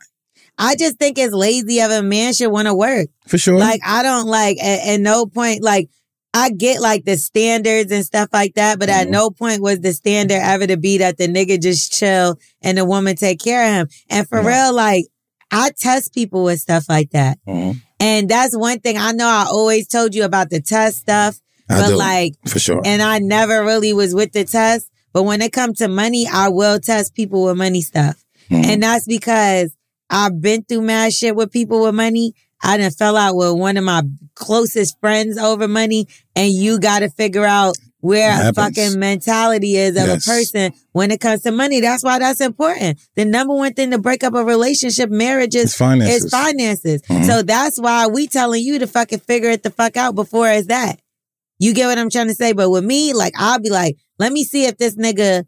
D: I just think it's lazy of a man should want to work.
E: for sure.
D: Like I don't like at, at no point like I get like the standards and stuff like that, but at
E: Mhm.
D: no point was the standard ever to be that the nigga just chill and the woman take care of him. And for
E: No.
D: real, like I test people with stuff like that.
E: Mhm.
D: And that's one thing I know I always told you about the test stuff,
E: I
D: but
E: do,
D: like
E: for sure.
D: and I never really was with the test. But when it comes to money, I will test people with money stuff.
E: Mhm.
D: And that's because I've been through mad shit with people with money. I done fell out with one of my closest friends over money. And you got to figure out where a fucking mentality is of
E: Yes.
D: a person when it comes to money. That's why that's important. The number one thing to break up a relationship, marriage is
E: It's finances.
D: is finances.
E: Mhm.
D: So that's why we telling you to fucking figure it the fuck out before it's that. You get what I'm trying to say? But with me, like, I'll be like, let me see if this nigga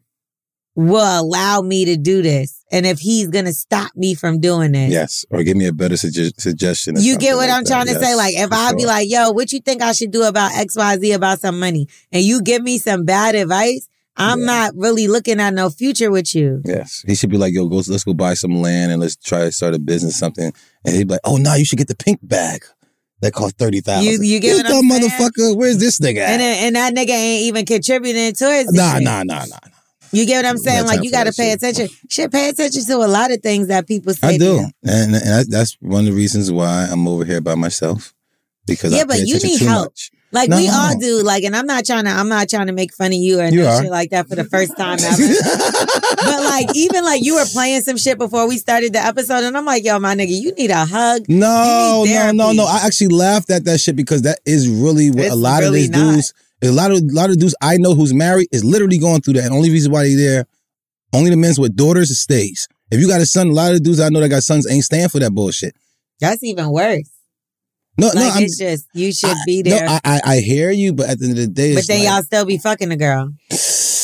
D: will allow me to do this. And if he's gonna stop me from doing this.
E: Yes, or give me a better sugge- suggestion.
D: You get what
E: like
D: I'm
E: that.
D: trying to say? Like, if I be
E: sure.
D: like, yo, what you think I should do about XYZ about some money? And you give me some bad advice, I'm
E: Yeah.
D: not really looking at no future with you.
E: Yes, he should be like, yo, go, let's go buy some land and let's try to start a business, something. And he'd be like, oh no, you should get the pink bag. That cost thirty thousand.
D: You- you get what I'm
E: dumb motherfucker. Where's this nigga at?
D: And and that nigga ain't even contributing towards
E: nah, nah, nah, nah, nah.
D: You get what I'm saying? Like you got to pay attention. Shit, pay attention to a lot of things that people say.
E: I do, and, and that, that's one of the reasons why I'm over here by myself because
D: Yeah,
E: I
D: but you need help.
E: much.
D: Like
E: No.
D: we all do. Like, and I'm not trying to. I'm not trying to make fun of you or
E: You
D: no shit like that for the first time ever. but like, even like you were playing some shit before we started the episode, and I'm like, yo, my nigga, you need a hug.
E: No, no, no, no. I actually laughed at that shit because that is really what
D: It's
E: a lot
D: really
E: of these
D: not.
E: dudes, a lot of a lot of dudes I know who's married is literally going through that. And only reason why they there, only the men's with daughters it stays. If you got a son, a lot of the dudes I know that got sons ain't stand for that bullshit.
D: That's even worse.
E: No,
D: Like
E: no, I'm,
D: it's just you should
E: I-
D: be
E: no,
D: there.
E: I, I, I hear you, but at the end of the day,
D: but then
E: like,
D: y'all still be fucking the girl.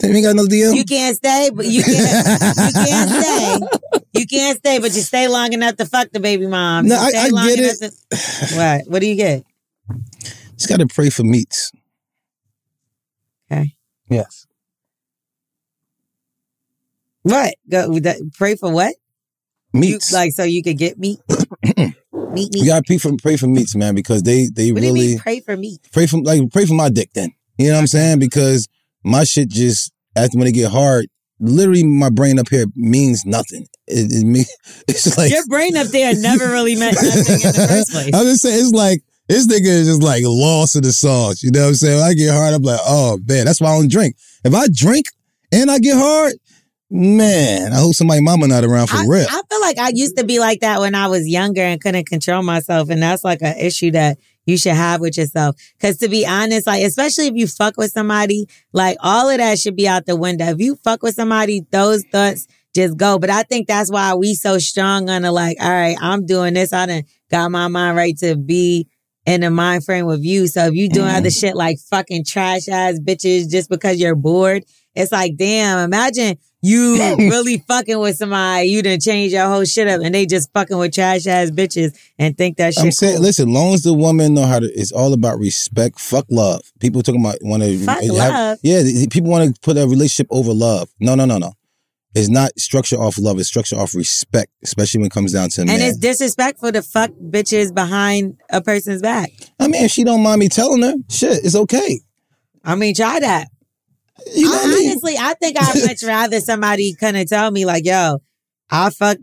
E: Damn, you got another DM?
D: You can't stay, but you can't. you can't stay. You can't stay, but you stay long enough to fuck the baby mom.
E: No, I-
D: stay
E: I
D: long
E: get
D: enough to- what? What do you get?
E: Just got to pray for meats.
D: Okay.
E: Yes.
D: What? Go that, pray for what? You,
E: Meats.
D: like so you could get meat. meat, meat.
E: you got to pray for, pray for meats, man, because they, they
D: what do you
E: really
D: mean pray for meat?
E: pray for, like, pray for my dick then. You know what I'm saying? Because my shit just, after when it get hard, literally my brain up here means nothing. It, it mean, it's like,
D: Your brain up there never really meant nothing in the first place.
E: I'm just saying, it's like, this nigga is just like lost in the sauce. You know what I'm saying? When I get hard, I'm like, oh man, that's why I don't drink. If I drink and I get hard, man, I hope somebody mama not around for
D: I,
E: real.
D: I feel like I used to be like that when I was younger and couldn't control myself. And that's like an issue that you should have with yourself. Cause to be honest, like, especially if you fuck with somebody, like all of that should be out the window. If you fuck with somebody, those thoughts just go. But I think that's why we so strong on the like, all right, I'm doing this. I done got my mind right to be in the mind frame with you. So if you doing
E: Mm-hmm.
D: other shit like fucking trash ass bitches just because you're bored, it's like, damn, imagine you really fucking with somebody, you done change your whole shit up and they just fucking with trash ass bitches and think that shit
E: I'm saying,
D: cool.
E: listen, long as the woman know how to, it's all about respect. Fuck love. People talking about want to
D: Fuck love?
E: Yeah, people want to put a relationship over love. No, no, no, no. It's not structure off love. It's structure off respect, especially when it comes down to
D: and
E: man.
D: it's disrespectful to fuck bitches behind a person's back.
E: I mean, if she don't mind me telling her, shit, it's okay.
D: I mean, try that.
E: You know I
D: I,
E: mean?
D: honestly, I think I'd much rather somebody kind of tell me like, "Yo, I'll fuck,"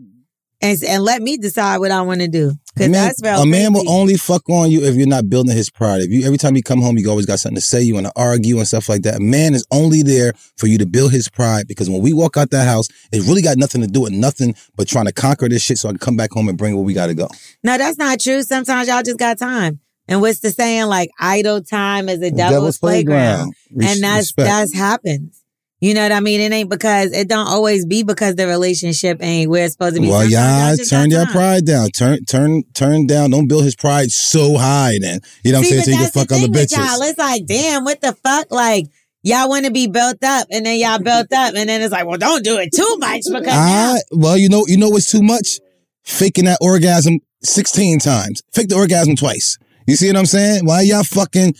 D: and, and let me decide what I want to do. Because
E: Man-
D: that's real.
E: a man will only fuck on you if you're not building his pride. If you every time you come home, you always got something to say, you want to argue and stuff like that. A man is only there for you to build his pride because when we walk out that house, it really got nothing to do with nothing but trying to conquer this shit so I can come back home and bring where we got to go.
D: No, that's not true. Sometimes y'all just got time. And what's the saying? Like idle time is a devil's, playground.
E: Res-
D: and that's
E: respect.
D: that's happens. You know what I mean? It ain't because it don't always be because the relationship ain't where it's supposed to be.
E: Well, y'all turn your pride down. Turn, turn, turn down. Don't build his pride so high. Then you know what I'm
D: See,
E: saying. So you can fuck other
D: with y'all.
E: bitches.
D: It's like, damn, what the fuck? Like, y'all want to be built up, and then y'all built up, and then it's like, well, don't do it too much because now
E: I well, you know, you know what's too much? Faking that orgasm sixteen times. Fake the orgasm twice. You see what I'm saying? Why y'all fucking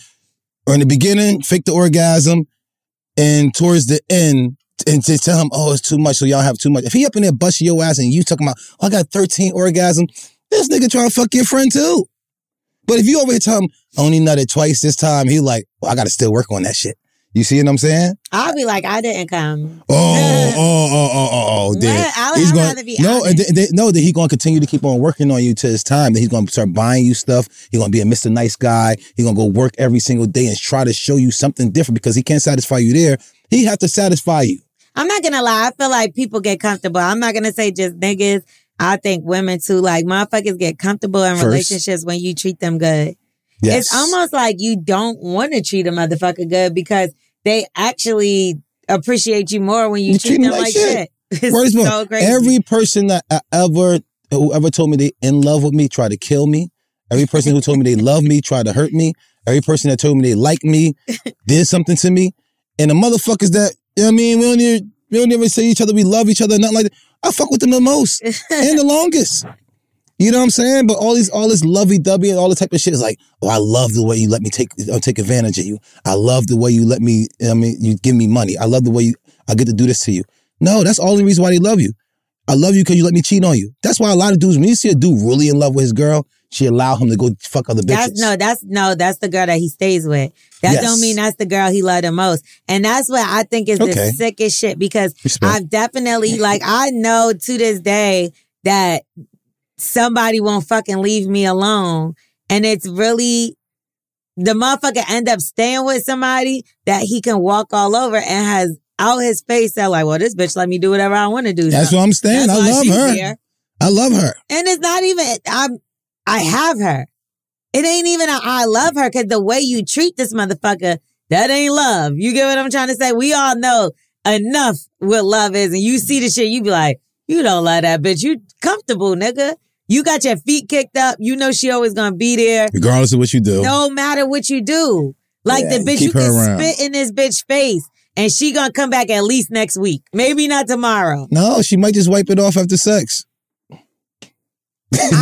E: or in the beginning, fake the orgasm, and towards the end, and just tell him, oh, it's too much, so y'all have too much. If he up in there busting your ass and you talking about, oh, I got 13 orgasms, this nigga trying to fuck your friend too. But if you over here tell him, I only nutted twice this time, he like, well, I gotta still work on that shit. You see what I'm saying?
D: I'll be like, I didn't come.
E: Oh, oh, oh, oh, oh, oh. oh
D: then I
E: he's going,
D: rather be
E: no,
D: honest.
E: th- th- no, that he's going to continue to keep on working on you to his time. That he's going to start buying you stuff. He's going to be a Mr. Nice Guy. He's going to go work every single day and try to show you something different because he can't satisfy you there. He have to satisfy you.
D: I'm not gonna lie. I feel like people get comfortable. I'm not gonna say just niggas. I think women too. Like motherfuckers get comfortable in
E: First.
D: relationships when you treat them good.
E: Yes.
D: It's almost like you don't want to treat a motherfucker good because they actually appreciate you more when you,
E: You
D: treat, them like, shit.
E: Word is born.
D: so crazy.
E: Every person that I ever, whoever told me they in love with me, tried to kill me. Every person who told me they love me tried to hurt me. Every person that told me they like me did something to me. And the motherfuckers that, you know what I mean, we don't even, we don't even say each other, we love each other, nothing like that. I fuck with them the most and the longest. You know what I'm saying? But all these, all this lovey-dovey and all this type of shit is like, oh, I love the way you let me take, uh, take advantage of you. I love the way you let me, I mean, you give me money. I love the way you, I get to do this to you. No, that's all the reason why they love you. I love you because you let me cheat on you. That's why a lot of dudes, when you see a dude really in love with his girl, she allow him to go fuck other bitches.
D: That's no, that's no, that's the girl that he stays with. That
E: Yes.
D: don't mean that's the girl he loved the most. And that's what I think is
E: Okay.
D: the sickest shit because
E: Respect.
D: I've definitely like I know to this day that somebody won't fucking leave me alone. And it's really the motherfucker end up staying with somebody that he can walk all over and has out his face that like, well, this bitch let me do whatever I want to do.
E: That's
D: So
E: what I'm saying.
D: that's
E: I love her.
D: there.
E: I love her.
D: And it's not even I'm I have her. It ain't even a I love her because the way you treat this motherfucker, that ain't love. You get what I'm trying to say? We all know enough what love is, and you see the shit, you be like, You don't love that bitch. You comfortable, nigga. You got your feet kicked up. You know she always gonna be there.
E: Regardless of what you do.
D: No matter what you do. Like
E: Yeah,
D: the bitch, you can
E: around.
D: spit in this bitch face and she gonna come back at least next week. Maybe not tomorrow.
E: No, she might just wipe it off after sex.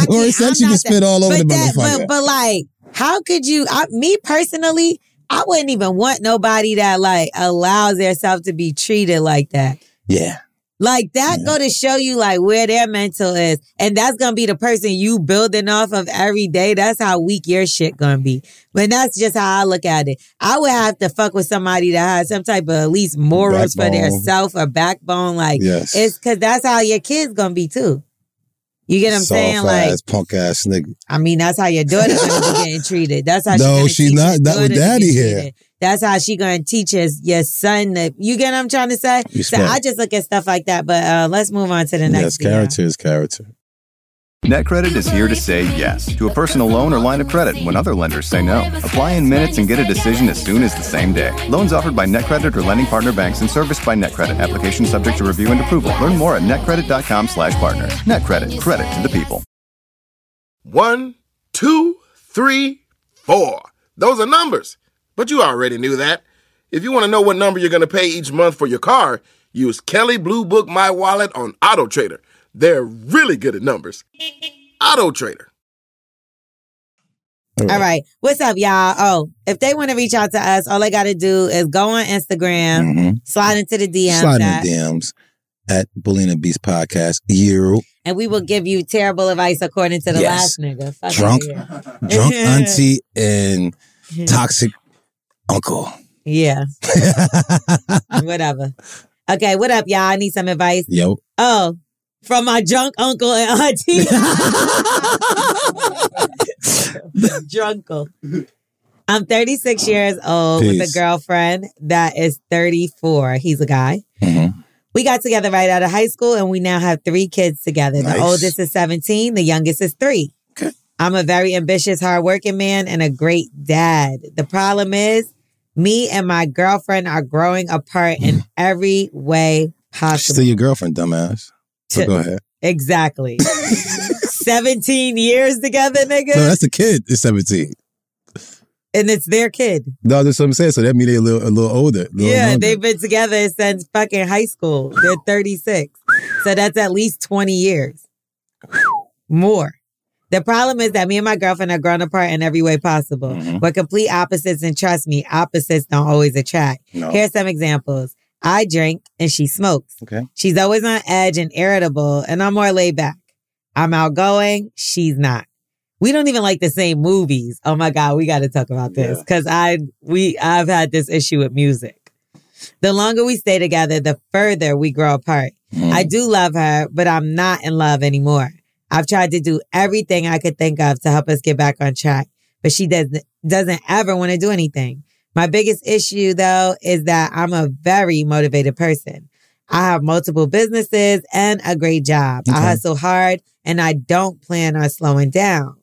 D: or
E: sex, you can spit
D: that-
E: all over
D: but
E: the
D: that-
E: motherfucker.
D: But, but like, how could you? I, me personally, I wouldn't even want nobody that like allows themselves to be treated like that.
E: yeah.
D: Like that go to show you like where their mental is. And that's gonna be the person you building off of every day. That's how weak your shit gonna be. But that's just how I look at it. I would have to fuck with somebody that has some type of at least morals for their self or backbone. Like
E: Yes.
D: it's cause that's how your kids gonna be too. You get what I'm saying? Like
E: punk ass nigga.
D: I mean, that's how your daughter's gonna be getting treated. That's how
E: No,
D: she
E: she's not. Not with daddy here.
D: That's how she gonna teach his your son. That, you get what I'm trying to say? So
E: Respect.
D: I just look at stuff like that. But uh, let's move on to the next.
E: Yes, character is character.
A: NetCredit is here to say yes to a personal loan or line of credit when other lenders say no. Apply in minutes and get a decision as soon as the same day. Loans offered by NetCredit or lending partner banks and serviced by NetCredit. Application subject to review and approval. Learn more at netcredit.com slash partners. NetCredit. Credit to the people.
B: One, two, three, four. Those are numbers. But you already knew that. If you want to know what number you're going to pay each month for your car, use Kelley Blue Book My Wallet on Auto Trader. They're really good at numbers. Auto Trader.
D: All right, what's up, y'all? Oh, if they want to reach out to us, all they got to do is go on Instagram,
E: Mhm.
D: slide into the DMs,
E: Slide in
D: at-
E: the DMs at Bully and the Beast Podcast. You
D: and we will give you terrible advice according to the
E: Yes.
D: last nigga. Fuck
E: Drunk. drunk auntie and toxic uncle.
D: Yeah, whatever. Okay, what up, y'all? I need some advice.
E: Yo.
D: Oh, from my drunk uncle and auntie. Drunkle. I'm 36 years old with a girlfriend that is 34. He's a guy.
E: Mhm.
D: We got together right out of high school and we now have three kids together. The oldest is 17, the youngest is three.
E: Okay.
D: I'm a very ambitious, hardworking man and a great dad. The problem is, me and my girlfriend are growing apart in every way possible.
E: Still your girlfriend, dumbass. So go ahead.
D: Exactly. 17 years together, nigga.
E: No, that's the kid. Is seventeen.
D: and it's their kid.
E: No, that's what I'm saying. So that means they're a little, a little older. a little
D: yeah,
E: younger.
D: they've been together since fucking high school. They're 36. So that's at least 20 years. More. The problem is that me and my girlfriend are grown apart in every way possible.
E: Mhm.
D: We're complete opposites, and trust me, opposites don't always attract.
E: No.
D: Here's some examples. I drink and she smokes.
E: Okay.
D: She's always on edge and irritable, and I'm more laid back. I'm outgoing. She's not. We don't even like the same movies. Oh my God, we got to talk about this
E: Yeah.
D: because I we I've had this issue with music. The longer we stay together, the further we grow apart.
E: Mhm.
D: I do love her, but I'm not in love anymore. I've tried to do everything I could think of to help us get back on track, but she doesn't doesn't ever want to do anything. My biggest issue though is that I'm a very motivated person. I have multiple businesses and a great job. I hustle hard and I don't plan on slowing down.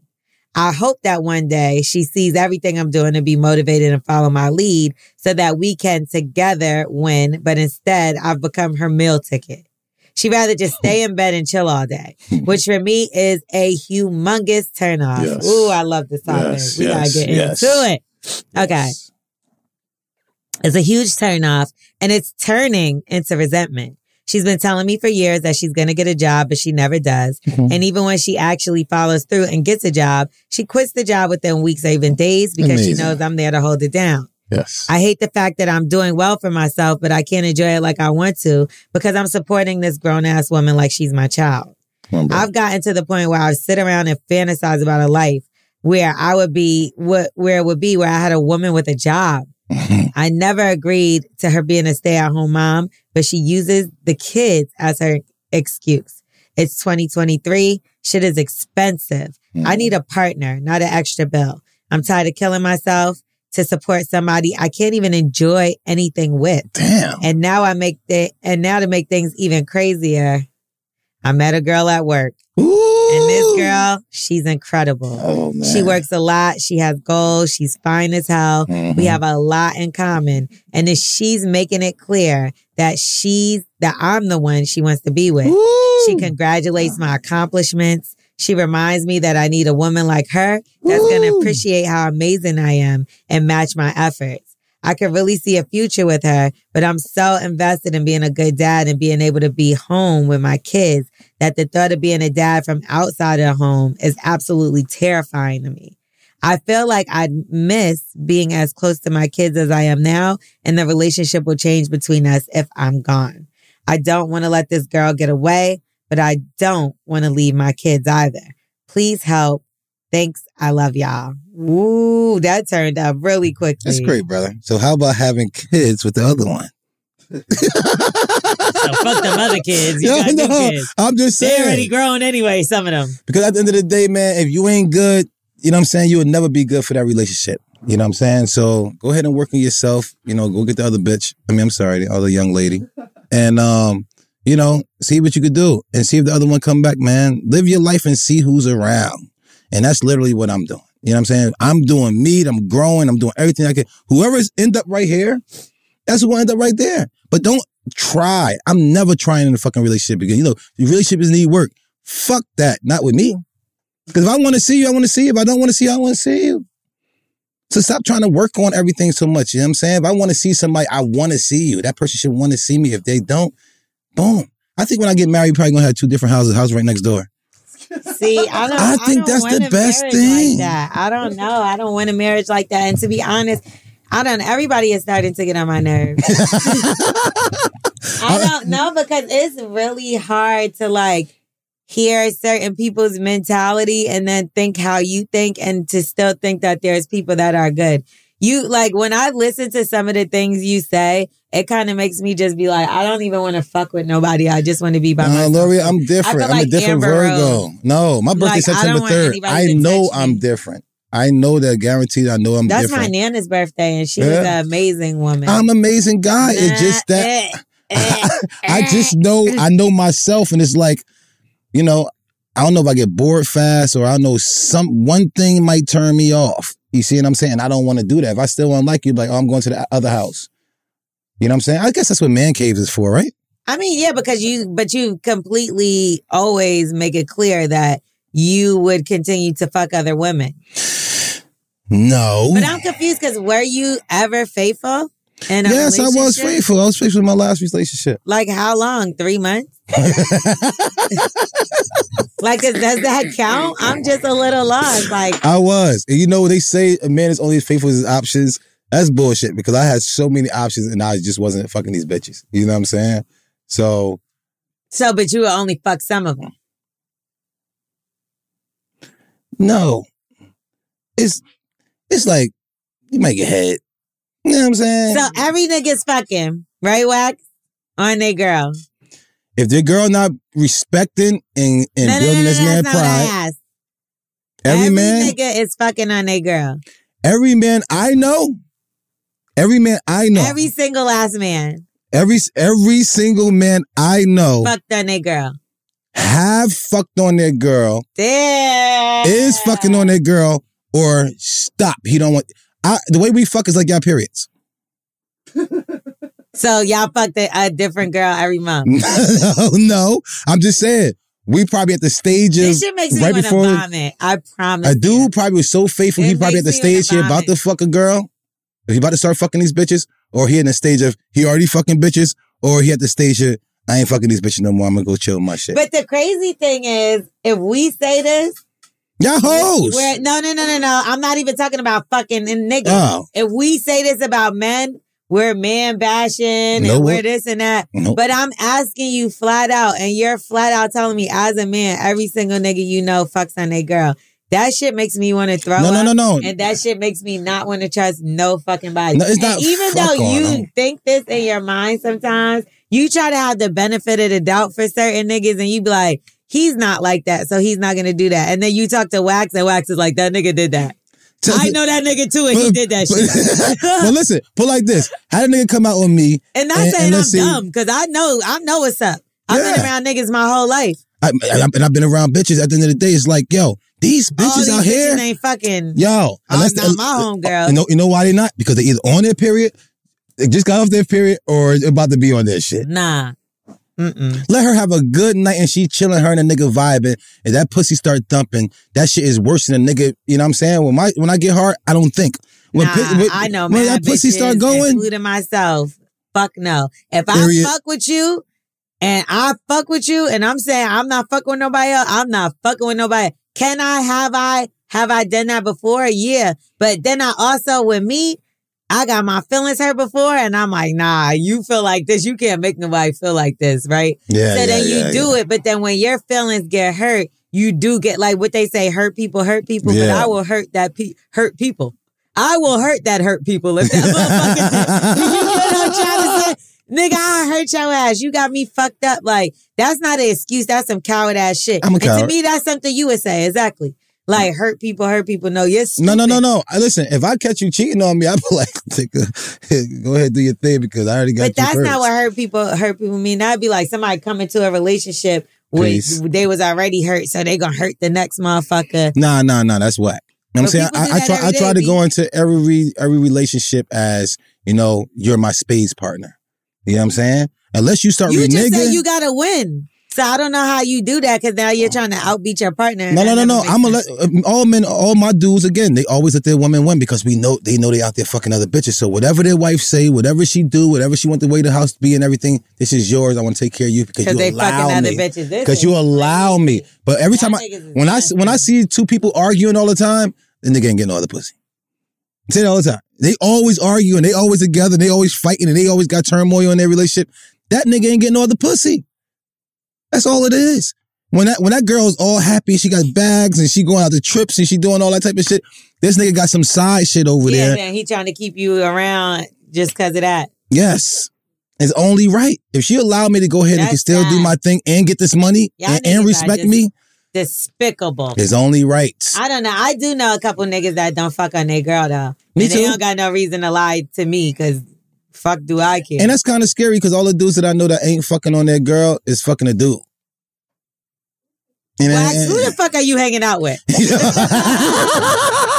D: I hope that one day she sees everything I'm doing and be motivated and follow my lead so that we can together win. But instead, I've become her meal ticket. She'd rather just stay in bed and chill all day, which for me is a humongous turnoff.
E: Yes.
D: Ooh, I love this topic.
E: Yes,
D: we
E: yes,
D: gotta get
E: yes.
D: into it. Okay. It's a huge turnoff and it's turning into resentment. She's been telling me for years that she's going to get a job, but she never does.
E: Mhm.
D: And even when she actually follows through and gets a job, she quits the job within weeks or even days because she knows I'm there to hold it down.
E: Yes.
D: I hate the fact that I'm doing well for myself, but I can't enjoy it like I want to because I'm supporting this grown ass woman like she's my child.
E: Bro.
D: I've gotten to the point where I sit around and fantasize about a life where I would be what where it would be where I had a woman with a job. I never agreed to her being a stay at home mom, but she uses the kids as her excuse. It's 2023. Shit is expensive. I need a partner, not an extra bill. I'm tired of killing myself to support somebody I can't even enjoy anything with.
E: Damn.
D: And now I make the, and now to make things even crazier, I met a girl at work. And this girl, she's incredible.
E: Oh man.
D: She works a lot. She has goals. She's fine as hell.
E: Mhm.
D: We have a lot in common. And if she's making it clear that she's that I'm the one she wants to be with. She congratulates my accomplishments. She reminds me that I need a woman like her that's going to appreciate how amazing I am and match my efforts. I could really see a future with her, but I'm so invested in being a good dad and being able to be home with my kids that the thought of being a dad from outside of home is absolutely terrifying to me. I feel like I'd miss being as close to my kids as I am now, and the relationship will change between us if I'm gone. I don't want to let this girl get away, but I don't want to leave my kids either. Please help. Thanks. I love y'all. Ooh, that turned up really quickly.
E: That's great, brother. So how about having kids with the other one?
D: So fuck them other kids. You
E: No,
D: got new
E: no,
D: kids.
E: I'm just
D: They
E: saying.
D: already grown anyway, some of them.
E: Because at the end of the day, man, if you ain't good, you know what I'm saying, you would never be good for that relationship. You know what I'm saying? So go ahead and work on yourself. You know, go get the other bitch. I mean, I'm sorry, the other young lady. And um, you know, see what you could do and see if the other one come back, man. Live your life and see who's around. And that's literally what I'm doing. You know what I'm saying? I'm doing meat, I'm growing, I'm doing everything I can. Whoever's end up right here, that's who will end up right there. But don't try. I'm never trying in a fucking relationship because you know, your relationships need work. Fuck that. Not with me. Because if I want to see you, I want to see you. If I don't want to see you, I want to see you. So stop trying to work on everything so much. You know what I'm saying? If I want to see somebody, I want to see you. That person should want to see me. If they don't, boom. I think when I get married, probably gonna have two different houses. House right next door.
D: See, I don't.
E: I think
D: don't
E: that's the best thing.
D: Like that. I don't know. I don't want a marriage like that. And to be honest, I don't. Everybody is starting to get on my nerves. I don't know because it's really hard to like hear certain people's mentality and then think how you think and to still think that there's people that are good. You like when I listen to some of the things you say, it kind of makes me just be like, I don't even want to fuck with nobody. I just want to be by
E: No,
D: myself.
E: Lori, I'm different.
D: I
E: I'm
D: feel
E: a different
D: Amber
E: Virgo.
D: Rose.
E: No, my birthday's
D: Like,
E: September 3rd. I know. I'm different. I know that guaranteed. I know I'm different.
D: That's
E: different.
D: my Nana's birthday, and she was
E: Yeah.
D: an amazing woman.
E: I'm an amazing guy. It's just that
D: Eh, eh,
E: I just know I know myself, and it's like, you know, I don't know if I get bored fast or I know some one thing might turn me off. You see what I'm saying? I don't want to do that. If I still want to like you, like, oh, I'm going to the other house. You know what I'm saying? I guess that's what man caves is for, right?
D: I mean, yeah, because you, but you completely always make it clear that you would continue to fuck other women.
E: No.
D: But I'm confused because were you ever faithful? In a
E: yes, I was faithful. I was faithful in my last relationship.
D: Like how long? Three months? like, does does that count? I'm just a little lost. Like,
E: I was. And you know, they say a man is only as faithful as his options. That's bullshit because I had so many options and I just wasn't fucking these bitches. You know what I'm saying? So,
D: so, but you would only fuck some of them.
E: no. It's it's like you make your head. You know what I'm saying?
D: So every nigga's fucking, right, Wax? On they girl.
E: if the girl not respecting and, and
D: no, no, no,
E: building
D: no,
E: this man
D: that's not what I
E: pride,
D: asked.
E: every, man,
D: nigga is fucking on they girl.
E: every man I know, every man I know,
D: Every single ass man
E: every every single man I know
D: fucked on they girl.
E: have fucked on their girl
D: Damn.
E: is fucking on their girl or stop. He don't want. I, the way we fuck is like y'all periods.
D: So y'all fucked a, a different girl every month.
E: no, no. I'm just saying. We probably at the stage of
D: This shit makes me
E: right
D: want to
E: before
D: vomit. I promise.
E: a
D: you.
E: dude probably was so faithful.
D: It
E: he probably at the
D: me
E: stage he about to fuck a girl. He about to start fucking these bitches, or he in the stage of he already fucking bitches, or he at the stage of I ain't fucking these bitches no more. I'm gonna go chill my shit.
D: But the crazy thing is, if we say this,
E: y'all hoes.
D: we're, no, no, no, no, no. I'm not even talking about fucking and niggas.
E: Oh.
D: If we say this about men, we're man bashing
E: Nope.
D: and we're this and that.
E: Nope.
D: But I'm asking you flat out, and you're flat out telling me as a man, every single nigga you know fucks on a girl. That shit makes me want to throw
E: No, no,
D: up.
E: no, no.
D: And that shit makes me not want to trust no fucking body.
E: No, it's not
D: And even though
E: on
D: you think this in your mind sometimes, you try to have the benefit of the doubt for certain niggas and you be like, he's not like that, so he's not gonna do that. And then you talk to Wax and Wax is like, that nigga did that. I know that nigga too, and he did that shit.
E: but listen, put like this: How did nigga come out on me?
D: And not
E: And-
D: saying
E: and
D: I'm
E: see-
D: dumb, because I know I know what's up. I've been around niggas my whole life.
E: I, I- and I've been around bitches. At the end of the day, it's like, yo, these bitches
D: these
E: out here,
D: bitches ain't fucking.
E: yo,
D: I'm not my uh, homegirl.
E: You know, you know why they not? Because they either on their period, they just got off their period or about to be on their shit.
D: Nah. Mm-mm.
E: Let her have a good night and she chilling, her and a nigga vibing, and that pussy start thumping. That shit is worse than a nigga. You know what I'm saying? When my when I get hard, I don't think. When,
D: nah,
E: when-
D: I know,
E: when
D: man.
E: that pussy start going,
D: including myself. Fuck no. If I
E: Period.
D: fuck with you and I fuck with you, and I'm saying I'm not fucking with nobody else, I'm not fucking with nobody. Can I? Have I? Have I done that before? Yeah. But then I also with me, I got my feelings hurt before, and I'm like, nah, you feel like this. You can't make nobody feel like this, right?
E: yeah,
D: so
E: yeah,
D: then you
E: yeah,
D: do
E: yeah.
D: it, but then when your feelings get hurt, you do get like what they say, hurt people hurt people. But I will hurt that pe- hurt people. I will hurt that hurt people if that motherfucker. you know what I'm trying to say? Nigga, I hurt your ass. You got me fucked up. Like that's not an excuse. That's some coward ass shit.
E: I'm a
D: And to me, that's something you would say. Exactly. Like hurt people, hurt people. No, you're
E: No, no, no, no. I- Listen, if I catch you cheating on me, I'd be like, take a, go ahead, do your thing because I already got
D: But that's
E: first.
D: not what hurt people hurt people mean. That'd be like somebody come into a relationship with
E: Peace.
D: they was already hurt, so they gonna hurt the next motherfucker.
E: Nah, nah, nah. That's whack. You know what I'm saying I, I try. I try
D: day,
E: to go into every every relationship as you know, you're my spades partner. You know what I'm saying? Unless you start
D: You just
E: reneging.
D: said you gotta win. So I don't know how you do that because now you're trying to outbeat your partner.
E: no, no, no, no. I'm gonna let uh, all men, all my dudes again. They always let their women win because we know they know they out there fucking other bitches. So whatever their wife say, whatever she do, whatever she want the way the house to be and everything, this is yours. I want to take care of you because you
D: they
E: allow
D: fucking other bitches.
E: Because you allow me. But every time I when I when I see two people arguing all the time, then nigga ain't getting no other pussy. I say it all the time. They always argue and they always together. They always fighting and they always got turmoil in their relationship. That nigga ain't getting no other pussy. That's all it is. When that when that girl's all happy, she got bags and she going out to trips and she doing all that type of shit. This nigga got some side shit over there.
D: yeah,
E: there.
D: then he trying to keep you around just because of that.
E: Yes. It's only right. If she allowed me to go ahead and can still do my thing and get this money and, and respect
D: just-
E: me,
D: Despicable.
E: it's only right.
D: I don't know. I do know a couple niggas that don't fuck on their girl though.
E: Me
D: and
E: too.
D: they don't got no reason to lie to me because fuck do I care.
E: And that's kind of scary because all the dudes that I know that ain't fucking on their girl is fucking a dude. You know,
D: Wax, who the fuck are you hanging out with?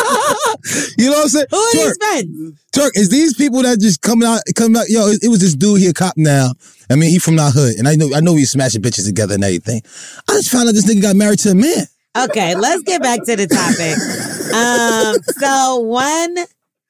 E: you know what I'm saying?
D: Who are
E: Turk,
D: these friends?
E: Turk, is these people that just coming out, coming out? Yo, it, it was this dude here, cop now. I mean, he from our hood, and I know, I know we smashing bitches together and everything. I just found out this nigga got married to a man.
D: Okay, let's get back to the topic. Um, so one,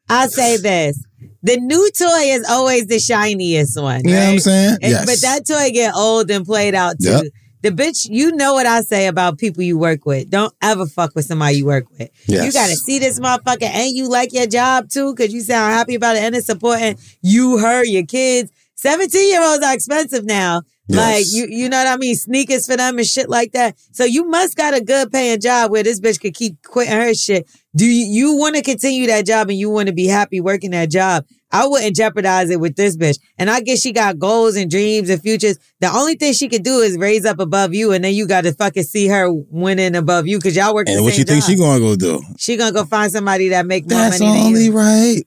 D: I'll say this. The new toy is always the shiniest one.
E: You know what I'm saying?
D: And-
E: yes.
D: But that toy get old and played out too.
E: Yep.
D: The bitch, you know what I say about people you work with. Don't ever fuck with somebody you work with.
E: Yes.
D: You gotta see this motherfucker and you like your job too, cause you sound happy about it and it's supporting you, her, your kids. 17 year olds are expensive now. Like you, you know what I mean? Sneakers for them and shit like that. So you must got a good paying job where this bitch could keep quitting her shit. Do you, you want to continue that job and you want to be happy working that job? I wouldn't jeopardize it with this bitch. And I guess she got goals and dreams and futures. The only thing she could do is raise up above you, and then you got to fucking see her winning above you because y'all work
E: and
D: the
E: what you think
D: job.
E: she gonna go do?
D: She gonna go find somebody that make more
E: That's
D: money than
E: only right.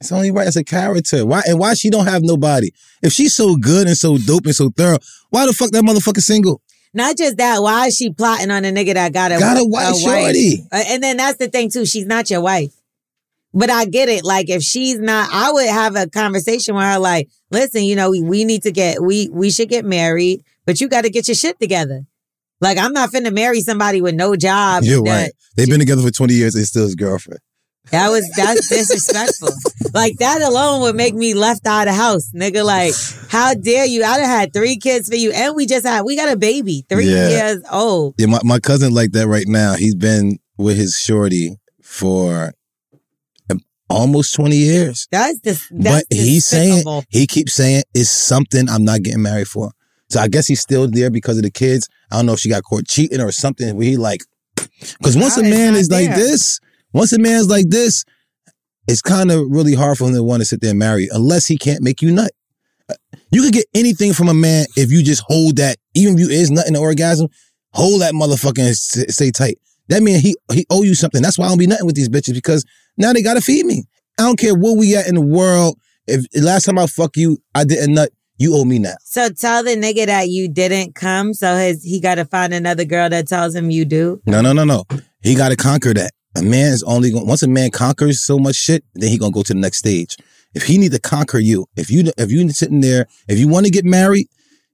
E: It's only right. It's a character. Why and why she don't have nobody? If she's so good and so dope and so thorough, why the fuck that motherfucker single?
D: Not just that. Why is she plotting on a nigga that got a
E: Got a white shorty.
D: Uh, And then that's the thing too. She's not your wife. But I get it. Like if she's not, I would have a conversation with her. Like, listen, you know, we, we need to get we we should get married, but you got to get your shit together. Like I'm not finna marry somebody with no job.
E: You're
D: that-
E: right. They've been together for 20 years and still his girlfriend.
D: That was that's disrespectful. like that alone would make me left out of the house, nigga. Like, how dare you? I done had three kids for you, and we just had we got a baby, three
E: Yeah.
D: years old.
E: Yeah, my, my cousin like that right now. He's been with his shorty for almost 20 years.
D: That's just that's
E: but he's saying he keeps saying it's something I'm not getting married for. So I guess he's still there because of the kids. I don't know if she got caught cheating or something where he like because once a man is like this, once a man's like this, it's kind of really hard for him to want to sit there and marry unless he can't make you nut. Uh, You could get anything from a man if you just hold that, even if you is nutting the orgasm, hold that motherfucker and stay tight. That means he he owe you something. That's why I don't be nothing with these bitches because now they gotta feed me. I don't care where we at in the world. If last time I fuck you, I didn't nut, you owe me now.
D: So tell the nigga that you didn't come. So his he got to find another girl that tells him you do.
E: No, no, no, no. He got to conquer that. A man is only going once a man conquers so much shit, then he gonna go to the next stage. If he need to conquer you, if you if you sitting there, if you want to get married,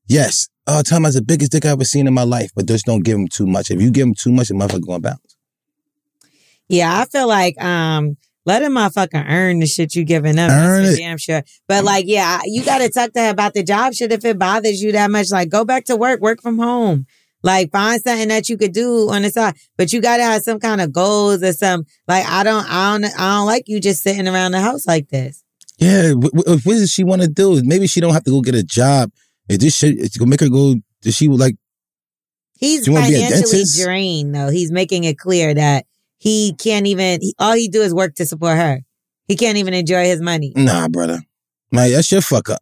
E: yes. Oh, Tom has the biggest dick I ever seen in my life, but just don't give him too much. If you give him too much, the motherfucker gonna bounce.
D: Yeah, I feel like um let a motherfucker earn the shit you giving up.
E: Earn it.
D: damn sure. But like, yeah, you gotta talk to her about the job shit if it bothers you that much. Like, go back to work, work from home. Like, find something that you could do on the side. But you gotta have some kind of goals or some. Like, I don't, I don't, I don't like you just sitting around the house like this.
E: Yeah, wh- wh- what does she want to do? Maybe she don't have to go get a job. If this shit, it's gonna make her go. Does she like?
D: He's
E: You wanna be a
D: financially drained though. He's making it clear that he can't even. He, all he do is work to support her. He can't even enjoy his money.
E: Nah, brother. Man, that's your fuck up.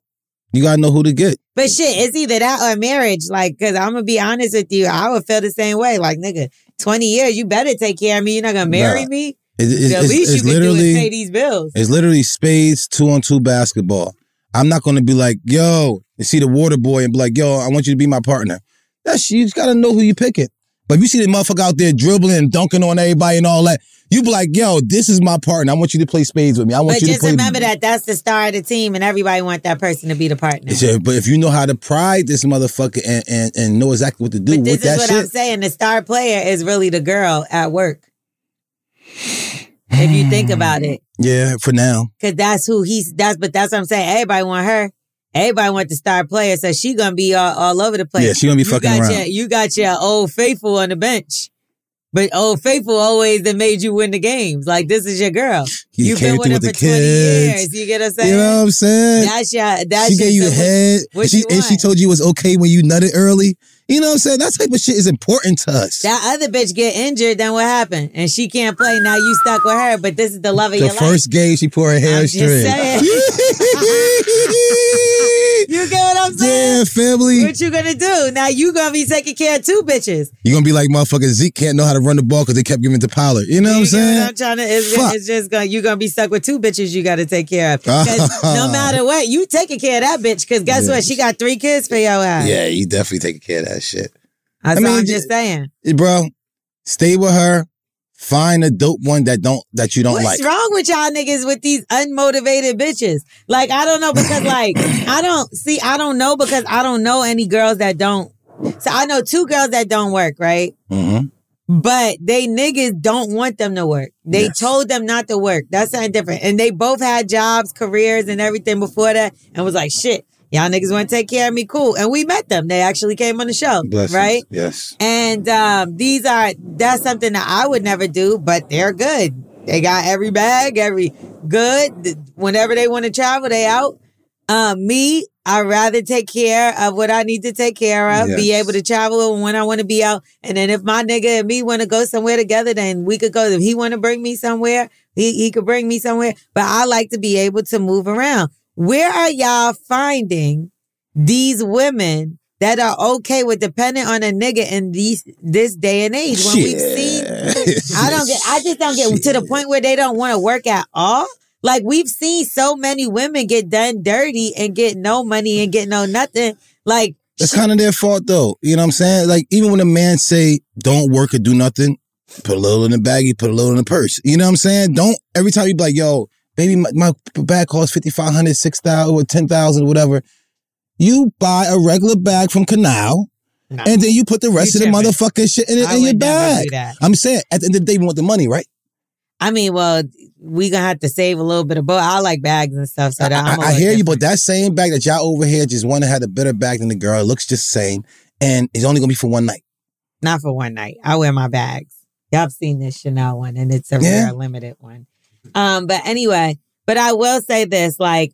E: You gotta know who to get.
D: But shit, it's either that or marriage. Like, cause I'm gonna be honest with you, I would feel the same way. Like, nigga, 20 years, you better take care of me. You're not gonna marry
E: Nah.
D: me.
E: It- it-
D: the
E: it's,
D: least
E: it's
D: you can do is pay these bills.
E: it's literally spades two on two basketball. I'm not gonna be like, yo, you see the water boy and be like, yo, I want you to be my partner. That's you just gotta know who you picking. But if you see the motherfucker out there dribbling and dunking on everybody and all that, you be like, yo, this is my partner. I want you to play spades with me. I want
D: But
E: you to play.
D: But just remember that that's the star of the team, and everybody want that person to be the partner.
E: A- but if you know how to pride this motherfucker and, and, and know exactly what to do
D: But this
E: with
D: is what
E: shit,
D: I'm saying. The star player is really the girl at work. If you think about it.
E: yeah, for now.
D: Cause that's who he's that's but that's what I'm saying. Everybody want her. Everybody want the star player, so she gonna be all, all over the place.
E: Yeah, she gonna be
D: you
E: fucking
D: got
E: around.
D: Your, you got your old faithful on the bench. But old faithful always that made you win the games. Like this is your girl.
E: He
D: You've been with
E: through
D: her
E: with
D: for
E: the
D: 20
E: kids.
D: years. You get what I'm saying?
E: You know what I'm saying?
D: That's your that's
E: she
D: your,
E: gave you
D: what-
E: head.
D: what
E: and, she,
D: you
E: and she told you it was okay when you nutted early. You know what I'm saying? That type of shit is important to us.
D: That other bitch get injured, then what happened? And she can't play. Now you stuck with her, but this is the love of your life.
E: the first game, she poured her
D: I'm just what I'm saying?
E: Damn, family.
D: What you gonna do? Now you gonna be taking care of two bitches.
E: You're going to be like motherfucking Zeke can't know how to run the ball because they kept giving it to Pollard. You know what I'm saying?
D: what I'm trying to. It's,
E: Fuck.
D: it's just gonna. You gonna be stuck with two bitches. You got to take care of. no matter what, you taking care of that bitch. Because guess what? She got three kids for your ass.
E: yeah, you definitely taking care of that shit.
D: That's
E: I
D: what
E: mean,
D: I'm just saying.
E: Bro, stay with her. Find a dope one that don't that you don't
D: What's
E: like.
D: What's wrong with y'all niggas with these unmotivated bitches? Like I don't know because like I don't see I don't know because I don't know any girls that don't. So I know two girls that don't work, right?
E: hmm
D: But they niggas don't want them to work. They
E: Yes.
D: told them not to work. That's something different. And they both had jobs, careers, and everything before that, and was like, shit, y'all niggas want to take care of me, cool. And we met them. They actually came on the show,
E: Blessings.
D: right?
E: Yes.
D: And um, these are that's something that I would never do, but they're good. They got every bag, every good. Whenever they want to travel, they out. Um, me, I'd rather take care of what I need to take care of, be able to travel when I want to be out. And then if my nigga and me want to go somewhere together, then we could go. If he want to bring me somewhere, he, he could bring me somewhere. But I like to be able to move around. Where are y'all finding these women that are okay with depending on a nigga in these this day and age when we've seen I don't get I just don't get to the point where they don't want to work at all. Like we've seen so many women get done dirty and get no money and get no nothing. Like
E: That's kind of their fault though. You know what I'm saying? Like even when a man say don't work or do nothing, put a little in the baggie, put a little in the purse. You know what I'm saying? Don't every time you be like, yo, baby, my, my bag costs 5500 6000 or 10000 or whatever. You buy a regular bag from Canal and then you put the rest
D: You
E: of the motherfucking shit in, it-
D: I
E: in your bag. I'm saying at the end of the day, we want the money, right?
D: I mean, well, we gonna have to save a little bit of both. I like bags and stuff, so that I'm
E: I, I hear you, but that same bag that y'all over here just want to have a better bag than the girl. It looks just the same. And it's only gonna be for one night.
D: not for one night. I wear my bags. Y'all have seen this Chanel one, and it's a
E: Yeah.
D: rare limited one. Um, but anyway, but I will say this: like,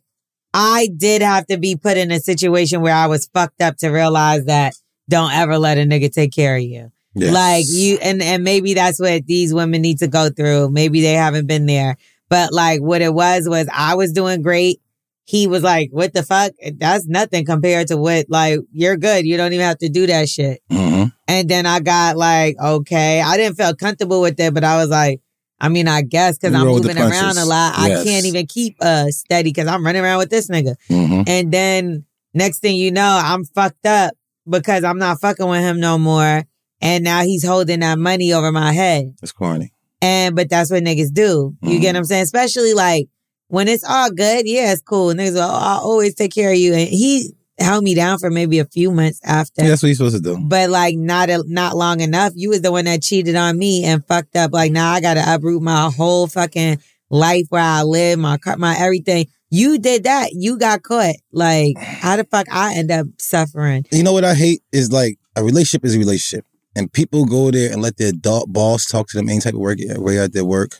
D: I did have to be put in a situation where I was fucked up to realize that don't ever let a nigga take care of you.
E: Yes.
D: Like you, and and maybe that's what these women need to go through. Maybe they haven't been there, but like what it was was I was doing great. He was like, "What the fuck? That's nothing compared to what like you're good. You don't even have to do that shit."
E: Mhm.
D: And then I got like, okay, I didn't feel comfortable with it, but I was like, I mean, I guess because I'm
E: roll with the
D: moving around a lot, I can't even keep uh steady because I'm running around with this nigga.
E: Mhm.
D: And then next thing you know, I'm fucked up because I'm not fucking with him no more. And now he's holding that money over my head.
E: It's corny.
D: And but that's what niggas do. You
E: Mhm.
D: get what I'm saying? Especially like when it's all good, yeah, it's cool. Niggas, will, oh, I'll always take care of you. And he held me down for maybe a few months after.
E: Yeah, that's what you're supposed to do.
D: But like not a, not long enough. You was the one that cheated on me and fucked up. Like now I gotta uproot my whole fucking life where I live, my car, my everything. You did that. You got caught. Like how the fuck I end up suffering?
E: You know what I hate is like a relationship is a relationship, and people go there and let their adult boss talk to them any type of work way at their work.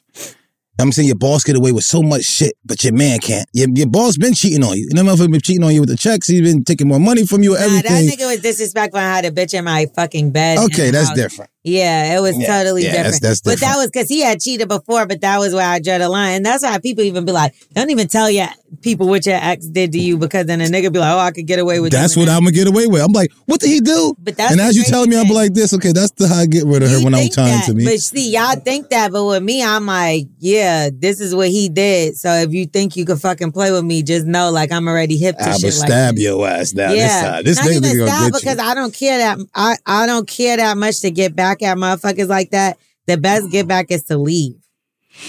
E: I'm saying your boss get away with so much shit, but your man can't. Your, your boss been cheating on you. And that motherfucker been cheating on you with the checks. He's been taking more money from you.
D: Nah,
E: Everything.
D: that nigga was disrespectful I had a bitch in my fucking bed.
E: okay, that's
D: house.
E: different.
D: Yeah, it was
E: Yeah,
D: totally
E: yeah,
D: different.
E: that's- that's
D: But that was because he had cheated before, but that was where I drew the line. And that's why people even be like, don't even tell your people what your ex did to you because then a nigga be like, oh, I could get away with
E: That's what
D: that.
E: I'm gonna get away with. I'm like, what did he do?
D: But that's
E: and as you telling me, I'm like this. Okay, that's the how I get rid of her
D: You
E: when I'm trying to me.
D: But see, y'all think that, but with me, I'm like, yeah, this is what he did. So if you think you could fucking play with me, just know like I'm already hip to
E: I
D: shit like
E: stab
D: this.
E: your ass down this
D: Yeah,
E: side. This
D: not
E: nigga
D: even stab because
E: you.
D: I don't care that I I don't care that much to get back at motherfuckers like that. The best get back is to leave,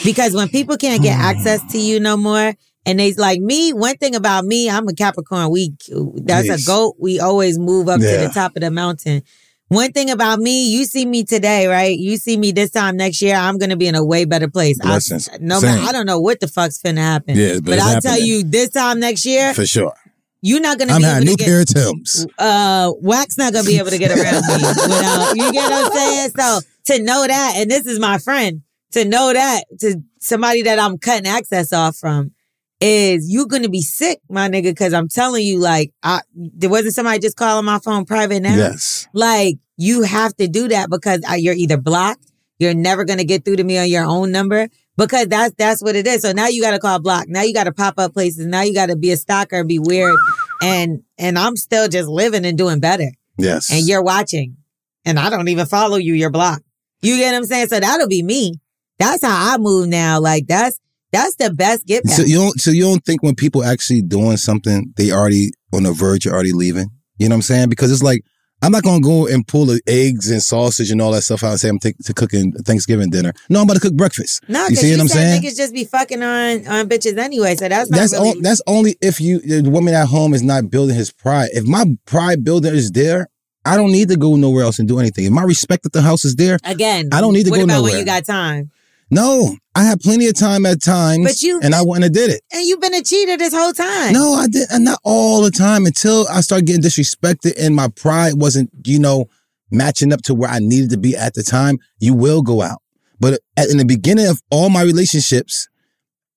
D: because when people can't get access to you no more, and they's like me. One thing about me, I'm a Capricorn. We that's a goat. We always move up to the top of the mountain. One thing about me, you see me today, right? You see me this time next year, I'm gonna be in a way better place. I, no,
E: Same.
D: I don't know what the fuck's finna happen.
E: Yeah, but
D: but I'll tell you, this time next year,
E: For sure.
D: You're not gonna
E: I'm
D: be
E: having
D: able
E: new
D: to
E: pair
D: get.
E: of Tims.
D: Uh, Wax not gonna be able to get around me without you get what I'm saying. So to know that, and this is my friend, to know that to somebody that I'm cutting access off from is you gonna be sick, my nigga. Because I'm telling you, like, I there wasn't somebody just calling my phone private now.
E: Yes.
D: Like you have to do that because uh, you're either blocked, you're never gonna get through to me on your own number because that's that's what it is. So now you got to call block. Now you got to pop up places. Now you got to be a stalker and be weird. And and I'm still just living and doing better.
E: Yes.
D: And you're watching, and I don't even follow you. You're blocked. You get what I'm saying? So that'll be me. That's how I move now. Like that's that's the best get back.
E: So you don't. So you don't think when people actually doing something, they already on the verge of already leaving. You know what I'm saying? Because it's like I'm not gonna go and pull the eggs and sausage and all that stuff out and say I'm take, to cooking Thanksgiving dinner. No, I'm about to cook breakfast.
D: no,
E: you see what I'm saying?
D: niggas just be fucking on on bitches anyway. So that's not
E: That's
D: really.
E: on, that's only if you the woman at home is not building his pride. If my pride builder is there, I don't need to go nowhere else and do anything. If my respect at the house is there,
D: Again,
E: I don't need to
D: what
E: go
D: about
E: nowhere.
D: when you got time?
E: No, I had plenty of time at times.
D: But you-
E: and I went and did it.
D: And you've been a cheater this whole time.
E: No, I did, and not all the time until I started getting disrespected and my pride wasn't, you know, matching up to where I needed to be at the time. You will go out, but at, in the beginning of all my relationships,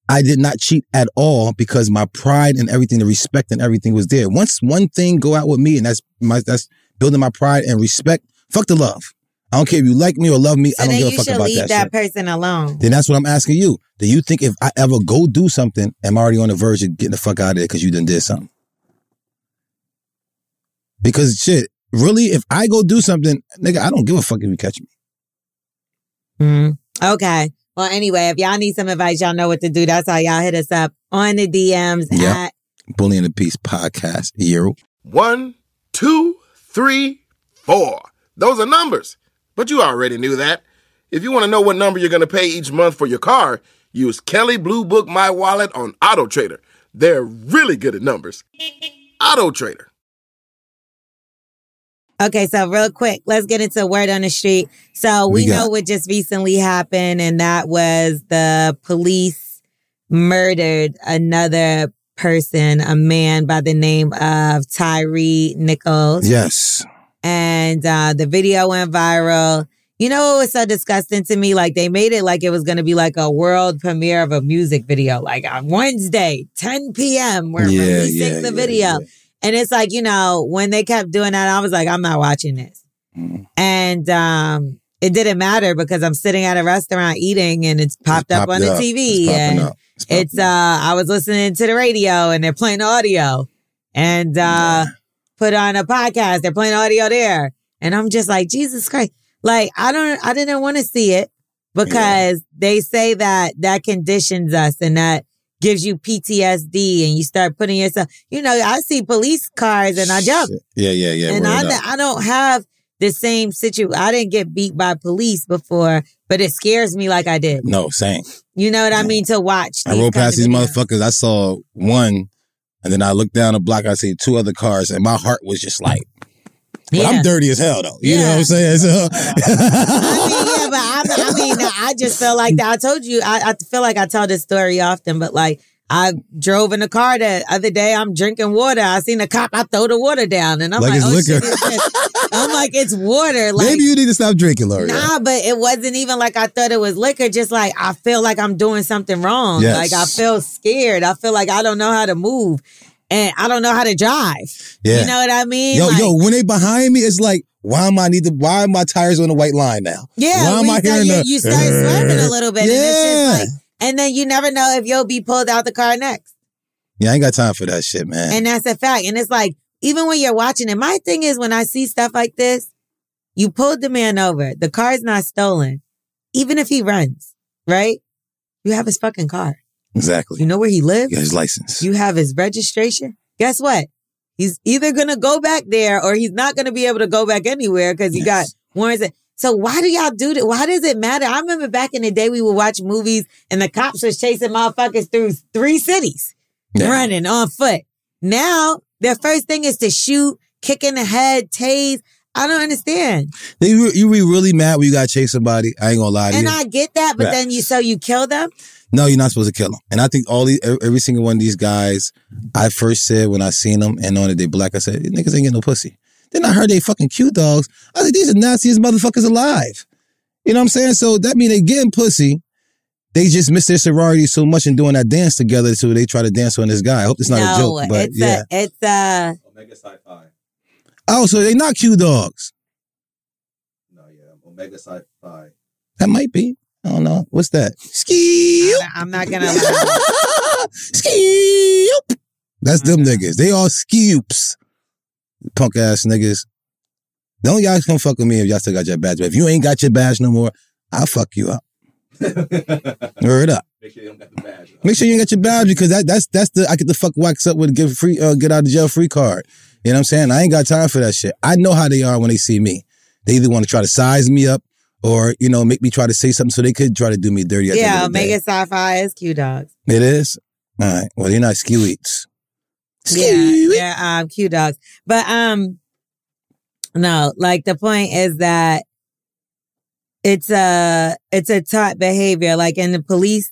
E: I did not cheat at all because my pride and everything, the respect and everything was there. Once one thing go out with me, and that's my that's building my pride and respect. Fuck the love. I don't care if you like me or love me.
D: So
E: I don't give a fuck about that.
D: you should leave
E: that,
D: that,
E: shit.
D: person alone.
E: Then that's what I'm asking you. Do you think if I ever go do something, am I already on the verge of getting the fuck out of there because you done did something? Because shit, really, if I go do something, nigga, I don't give a fuck if you catch me.
D: Mhm. Okay. Well, anyway, if y'all need some advice, y'all know what to do. That's how y'all hit us up on the DMs
E: Yep.
D: at
E: Bully and the Beast podcast. Euro.
B: One, two, three, four. Those are numbers. But you already knew that. If you want to know what number you're going to pay each month for your car, use Kelley Blue Book My Wallet on Auto Trader. They're really good at numbers. Auto Trader.
D: Okay, so real quick, let's get into word on the street. So we,
E: We
D: know what just recently happened, and that was the police murdered another person, a man by the name of Tyre Nichols.
E: Yes.
D: And uh, the video went viral. You know, it was so disgusting to me. Like they made it like it was going to be like a world premiere of a music video, like on Wednesday, 10 p.m. We're
E: Yeah,
D: releasing
E: yeah,
D: the
E: yeah,
D: video.
E: yeah.
D: And it's like, you know, when they kept doing that, I was like, I'm not watching this.
E: Mm.
D: And um, it didn't matter because I'm sitting at a restaurant eating and it's popped
E: It's
D: up on the
E: up.
D: TV.
E: It's
D: and.
E: It's
D: it's uh I was listening to the radio and they're playing audio and uh put on a podcast, they're playing audio there. And I'm just like, Jesus Christ. Like I don't I didn't want to see it because they say that that conditions us and that gives you PTSD and you start putting yourself, you know, I see police cars and I jump
E: Yeah, yeah, yeah.
D: and I,
E: up.
D: I don't have the same situation. I didn't get beat by police before, but it scares me like I did.
E: No, same.
D: You know what I mean? To watch.
E: I rode past these
D: videos.
E: motherfuckers. I saw one, and then I looked down the block. I see two other cars, and my heart was just like,
D: Yeah.
E: I'm dirty as hell, though. You know what I'm saying? So,
D: I mean, yeah, but I, I mean, I just felt like that. I told you, I, I feel like I tell this story often, but like I drove in a car the other day. I'm drinking water. I seen a cop. I throw the water down, and I'm
E: Like
D: like, oh
E: liquor.
D: shit. I'm like, it's water. Like,
E: maybe you need to stop drinking, Lori.
D: Nah, but it wasn't even like I thought it was liquor. Just like I feel like I'm doing something wrong.
E: Yes.
D: Like I feel scared. I feel like I don't know how to move, and I don't know how to drive.
E: Yeah.
D: You know what I mean?
E: Yo,
D: Like,
E: yo, when they behind me, it's like, why am I need to? Why are my tires on the white line now?
D: Yeah,
E: why am I
D: you start-
E: hearing
D: you,
E: the?
D: you start swerving a little bit, and it's
E: Yeah.
D: just like, and then you never know if you'll be pulled out the car next,
E: Yeah, I ain't got time for that shit, man.
D: and that's a fact. And it's like, even when you're watching it, my thing is when I see stuff like this, you pulled the man over, the car's not stolen, even if he runs, right? You have his fucking car.
E: exactly.
D: You know where he lives.
E: You got his license.
D: You have his registration. Guess what? He's either gonna go back there or he's not gonna be able to go back anywhere because he got
E: Yes.
D: warrants. So why do y'all do that? Why does it matter? I remember back in the day we would watch movies and the cops was chasing motherfuckers through three cities,
E: Yeah.
D: running on foot. Now their first thing is to shoot, kick in the head, tase. I don't understand.
E: They, re- you be really mad when you got to chase somebody. I ain't gonna lie to
D: And
E: you.
D: I get that, but then you so you kill them.
E: no, you're not supposed to kill them. And I think all these, every, single one of these guys, I first said when I seen them and knowing that they black, I said, "These niggas ain't getting no pussy. Then I heard they fucking cute dogs. I said, these are nastiest motherfuckers alive. You know what I'm saying? So that means they getting pussy. They just miss their sorority so much in doing that dance together, so they try to dance on this guy. I hope it's not
D: no,
E: a joke, but
D: it's
E: yeah.
D: a it's a
C: Omega Psi Phi.
E: oh, so they not Q dogs.
C: No, yeah, Omega Psi Phi.
E: That might be. I don't know. What's that? Ski.
D: I'm not gonna lie.
E: Skeep. That's them niggas. They all skeeps. Punk ass niggas. Don't y'all come fuck with me if y'all still got your badge. But if you ain't got your badge no more, I'll fuck you up. Word up.
C: Make sure you don't got the badge.
E: Make sure you ain't got your badge because that that's that's the I get the fuck wax up with a get free uh, get out of jail free card. You know what I'm saying? I ain't got time for that shit. I know how they are when they see me. They either want to try to size me up or you know make me try to say something so they could try to do me dirty.
D: Yeah,
E: end of the day.
D: Omega Psi Phi is Q Dogs.
E: It is. All right. Well, you're not skew eats.
D: Yeah, they're um, Q Dogs. But um, no, like the point is that it's a it's a taught behavior. Like in the police,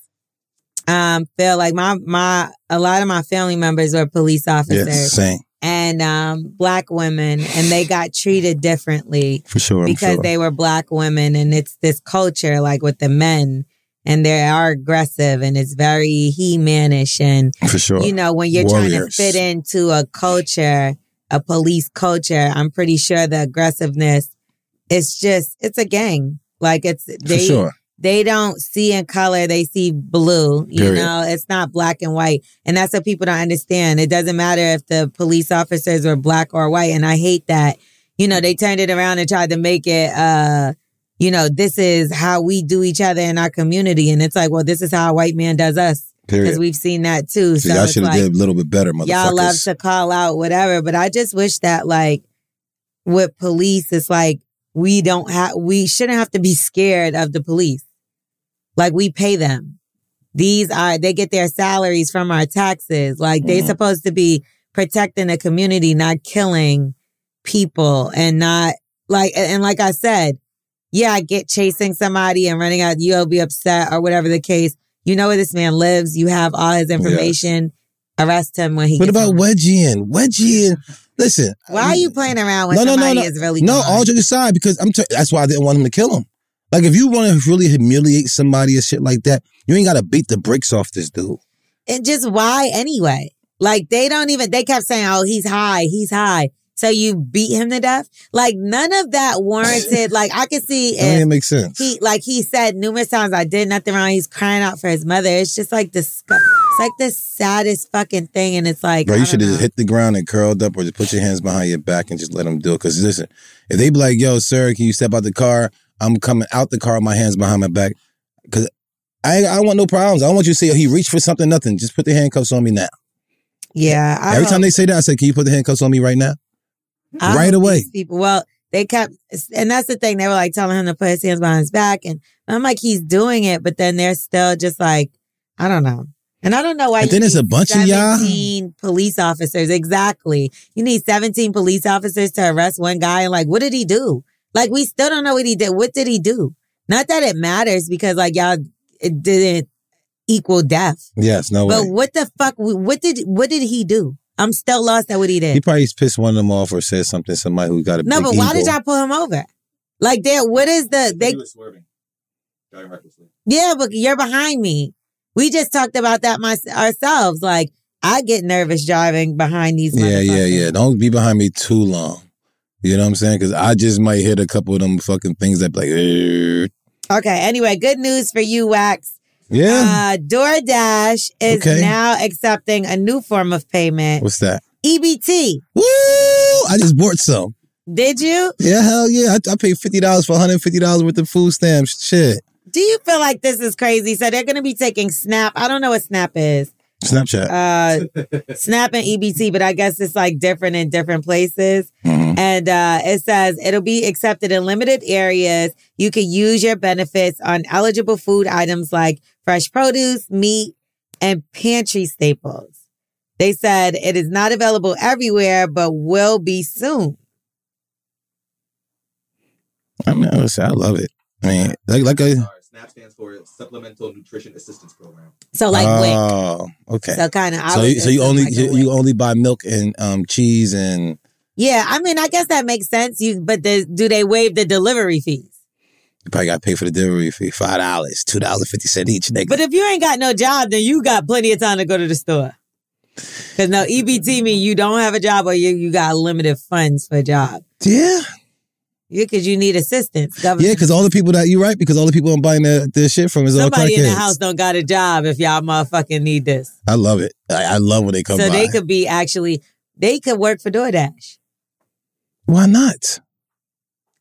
D: um, feel like my my a lot of my family members were police officers
E: Yes, same
D: and um black women, and they got treated differently
E: for sure.
D: Because
E: sure.
D: they were black women and it's this culture like with the men and they are aggressive and it's very he-manish and
E: for sure.
D: you know when you're trying to fit into a culture a police culture i'm pretty sure the aggressiveness it's just it's a gang like it's they
E: sure.
D: they don't see in color they see blue you
E: Period.
D: know? It's not black and white. And that's what people don't understand. It doesn't matter if the police officers are black or white and i hate that. You know they turned it around and tried to make it uh you know this is how we do each other in our community. And it's like well this is how a white man does us. Because we've seen that too.
E: So
D: so
E: y'all should have
D: like
E: did a little bit better, motherfuckers.
D: y'all love to call out whatever but i just wish that like with police it's like we don't have we shouldn't have to be scared of the police like we pay them these are they get their salaries from our taxes like they're
E: Mhm.
D: supposed to be protecting the community not killing people and not like and like i said yeah i get chasing somebody and running out you'll be upset or whatever the case you know where this man lives you have all his information arrest him when he
E: What about
D: home.
E: wedging? Wedging. Listen.
D: why are you playing around when
E: No, no, no,
D: somebody
E: no.
D: is really
E: No,
D: gone?
E: all joking aside, because I'm. T- that's why I didn't want him to kill him. Like, if you want to really humiliate somebody or shit like that, you ain't got to beat the brakes off this dude.
D: and just why anyway? Like they don't even they kept saying, "Oh, he's high, he's high." So you beat him to death? Like none of that warranted. like I could see
E: That don't even
D: if
E: make sense.
D: he, like he said numerous times, "I did nothing wrong." He's crying out for his mother. It's just like disgust. It's like the saddest fucking thing, and it's like
E: Bro, you should have just hit the ground and curled up or just put your hands behind your back and just let them do it. Because listen, if they be like, yo, sir, can you step out the car? I'm coming out the car with my hands behind my back. Because I, I don't want no problems. I don't want you to say, oh, he reached for something, nothing. Just put the handcuffs on me now.
D: Yeah, I
E: Every
D: hope-
E: time they say that, I say, can you put the handcuffs on me right now?
D: I
E: right away.
D: People, well, they kept, and that's the thing. They were like telling him to put his hands behind his back, and I'm like, he's doing it, but then they're still just like, I don't know. And I don't know why.
E: And then it's a bunch of y'all.
D: 17 police officers. Exactly. You need 17 police officers to arrest one guy. And like, what did he do? Like, we still don't know what he did. What did he do? Not that it matters because like y'all, it didn't equal death.
E: Yes, no
D: But
E: way.
D: what the fuck? What did what did he do? I'm still lost at what he did.
E: He probably pissed one of them off or said something. to Somebody who got a
D: no,
E: big
D: but why did y'all pull him over? Like, there. What is the they?
C: He was swerving.
D: Yeah, but you're behind me. We just talked about that my, ourselves. Like, I get nervous driving behind these.
E: Yeah, yeah, yeah. Don't be behind me too long. You know what I'm saying? Because I just might hit a couple of them fucking things that be like, "Eh."
D: Okay. Anyway, good news for you, Wax.
E: Yeah.
D: Uh, DoorDash is
E: Okay.
D: now accepting a new form of payment.
E: What's that?
D: EBT.
E: Woo! I just bought some.
D: Did you?
E: Yeah, hell yeah. I, I paid fifty dollars for one hundred fifty dollars worth of food stamps. Shit.
D: Do you feel like this is crazy? So they're going to be taking Snap. I don't know what Snap is.
E: Snapchat.
D: Uh, Snap and EBT, but I guess it's like different in different places.
E: Mhm.
D: And uh, it says it'll be accepted in limited areas. You can use your benefits on eligible food items like fresh produce, meat, and pantry staples. They said it is not available everywhere, but will be soon.
E: I mean, I, I love it. I mean, like, like
C: a SNAP stands for Supplemental Nutrition Assistance Program.
D: So like WIC.
E: oh, okay.
D: So kind of.
E: So, you, so you only you, you only buy milk and um cheese and
D: Yeah, I mean, I guess that makes sense. You, but the, do they waive the delivery fees?
E: You probably got to pay for the delivery fee five dollars, two dollars fifty cent each. Nigga.
D: But if you ain't got no job, then you got plenty of time to go to the store. Because no EBT mean you don't have a job or you, you got limited funds for a job.
E: yeah,
D: Yeah, because you need assistance. Government.
E: yeah, because all the people that you're right, because all the people I'm buying their, their shit from is all
D: somebody in the house don't got a job if y'all motherfucking need this.
E: I love it. I, I love when they come
D: so
E: by.
D: they could be actually they could work for DoorDash
E: Why not?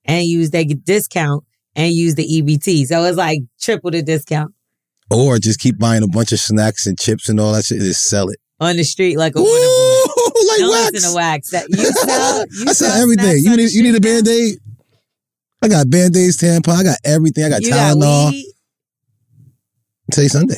D: and use their discount and use the EBT. So it's like triple the discount
E: Or just keep buying a bunch of snacks and chips and all that shit and just sell it.
D: on the street like a
E: Ooh, like
D: Don't
E: wax.
D: listen to wax. That you sell. You
E: I sell
D: sell
E: everything. You need you need a band aid. I got band aids, tampon. I got everything. I got
D: You got
E: Tylenol.
D: weed.
E: Say Sunday.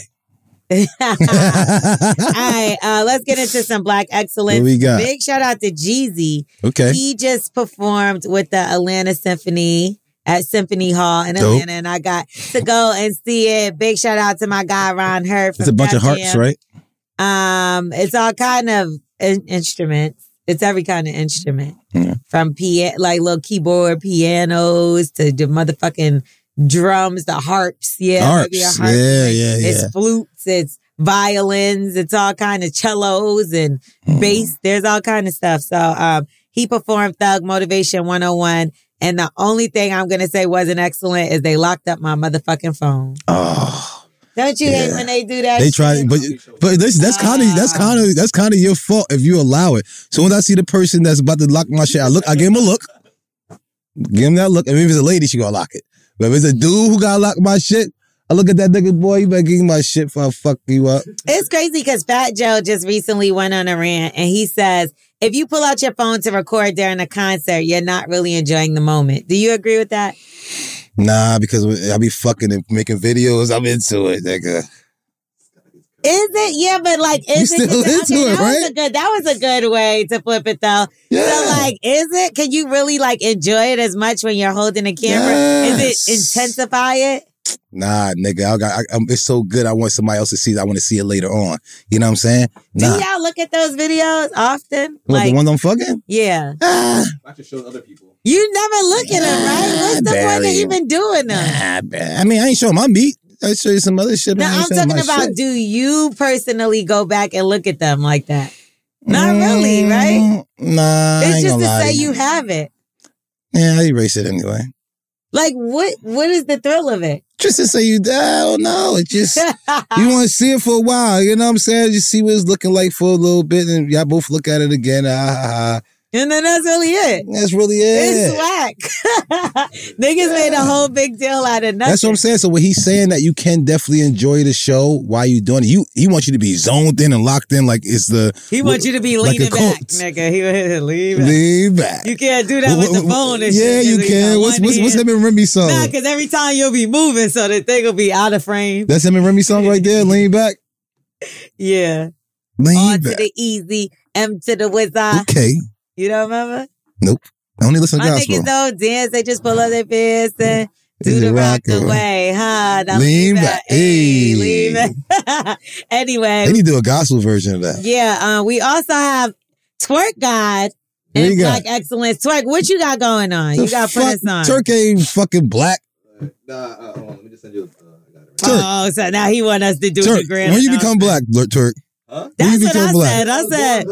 D: All right, uh, let's get into some black excellence.
E: What we got?
D: Big shout out to Jeezy.
E: Okay.
D: He just performed with the Atlanta Symphony at Symphony Hall in
E: Dope.
D: Atlanta, and I got to go and see it. Big shout out to my guy Ron Hurt.
E: It's a bunch of hearts, right?
D: Um, it's all kind of in- instruments. It's every kind of instrument,
E: Yeah.
D: from piano, like little keyboard pianos to the motherfucking drums, the harps. Yeah,
E: Harps. Yeah, yeah, yeah.
D: It's flutes. It's violins. It's all kind of cellos and
E: Mm.
D: bass. There's all kind of stuff. So um, he performed Thug Motivation 101. And the only thing I'm gonna say wasn't excellent is they locked up my motherfucking phone.
E: Oh,
D: Don't you hate when they do that?
E: they
D: shit?
E: try, but but this, that's kind of that's ah. kind of that's kind of your fault if you allow it. So when I see the person that's about to lock my shit, I look, I give him a look, give him that look. And if it's a lady, she gonna lock it. But if it's a dude who gotta lock my shit, I look at that nigga boy. You better give me my shit before I fuck you up.
D: It's crazy because Fat Joe just recently went on a rant and he says, if you pull out your phone to record during a concert, you're not really enjoying the moment. Do you agree with that?
E: Nah, because I be fucking and making videos. I'm into it, nigga.
D: Is it? Yeah, but like, is
E: You
D: it?
E: still
D: okay,
E: into it,
D: that Was a good, that was a good way to flip it though.
E: Yeah.
D: So like, is it? Can you really like enjoy it as much when you're holding a camera?
E: Yes.
D: Is it intensify it?
E: Nah, nigga, I got. I, I'm, it's so good. I want somebody else to see. it. I want to see it later on. You know what I'm saying?
D: Do y'all look at those videos often?
E: What,
D: like,
E: the one I'm fucking?
D: yeah.
E: Ah,
C: I just show other people.
D: You never look at them, right? What's the point of
E: Barely.
D: even doing them?
E: nah. I mean, I ain't showing my meat. I show you some other shit. but I
D: Now
E: ain't
D: I'm
E: showing
D: talking about
E: shit.
D: do you personally go back and look at them like that? Not really, right?
E: Mm, Nah, I
D: It's
E: ain't
D: just
E: gonna
D: to
E: lie
D: say
E: to
D: you have it.
E: Yeah, I erase it anyway.
D: Like what what is the thrill of it?
E: Just to say you, don't know. It just you want to see it for a while. You know what I'm saying? You see what it's looking like for a little bit, and y'all both look at it again. Ah.
D: And then that's really it.
E: That's really it.
D: It's whack. Niggas made a whole big deal out of nothing.
E: That's what I'm saying. So when he's saying that you can definitely enjoy the show while you doing it, you he wants you to be zoned in and locked in like it's the
D: He wants you to be
E: like a
D: leaning back,
E: cult.
D: nigga. He lean back.
E: lean back.
D: You can't do that with the phone and
E: yeah,
D: shit.
E: you
D: 'cause
E: can. What's what's, what's him and Remy song?
D: Nah, because every time you'll be moving, so the thing will be out of frame.
E: That's him and Remy song right there. Lean back.
D: Yeah.
E: Lean
D: On to the easy, M to the wizard.
E: Okay.
D: You don't remember? Nope.
E: I only listen to
D: My
E: gospel.
D: niggas don't dance. They just pull up their pants and do the
E: it
D: rock
E: rock
D: away. Huh? Now
E: Lean back.
D: Hey,
E: Hey.
D: lean back. anyway,
E: They need to do a gospel version of that.
D: yeah, uh, we also have Twerk God
E: What
D: and
E: you got?
D: Black Excellence. Twerk, what you got going on?
E: The
D: you got
E: fuck,
D: Prince on.
E: Turk ain't fucking black.
C: Nah, uh, hold on, let me just send you. Uh, I got it right.
E: Turk.
D: Oh, so now he want us to do
E: Turk.
D: the grand.
E: When you become black, Turk.
C: Huh?
E: when you
D: That's what
E: become
D: I
E: black.
D: said. I
C: was born
D: said.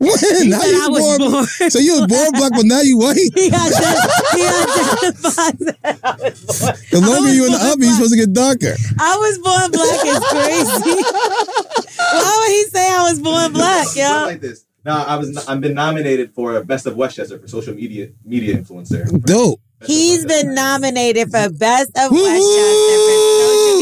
C: Black.
E: When?
D: He
E: Now
D: said
E: you
D: I was born.
E: So you was born black, but now you white.
D: he identifies. He identifies. that I was born.
E: The longer
D: was
E: you in the
D: born
E: oven, you're supposed to get darker.
D: I was born black It's crazy. Why would he say I was born black,
C: Put it
D: yo?
C: like this. Now I was. I've been nominated for Best of Westchester for social media media influencer.
E: Dope.
C: Best of
D: He's
C: Westchester.
D: been nominated for Best of
E: Woo-hoo!
D: Westchester for social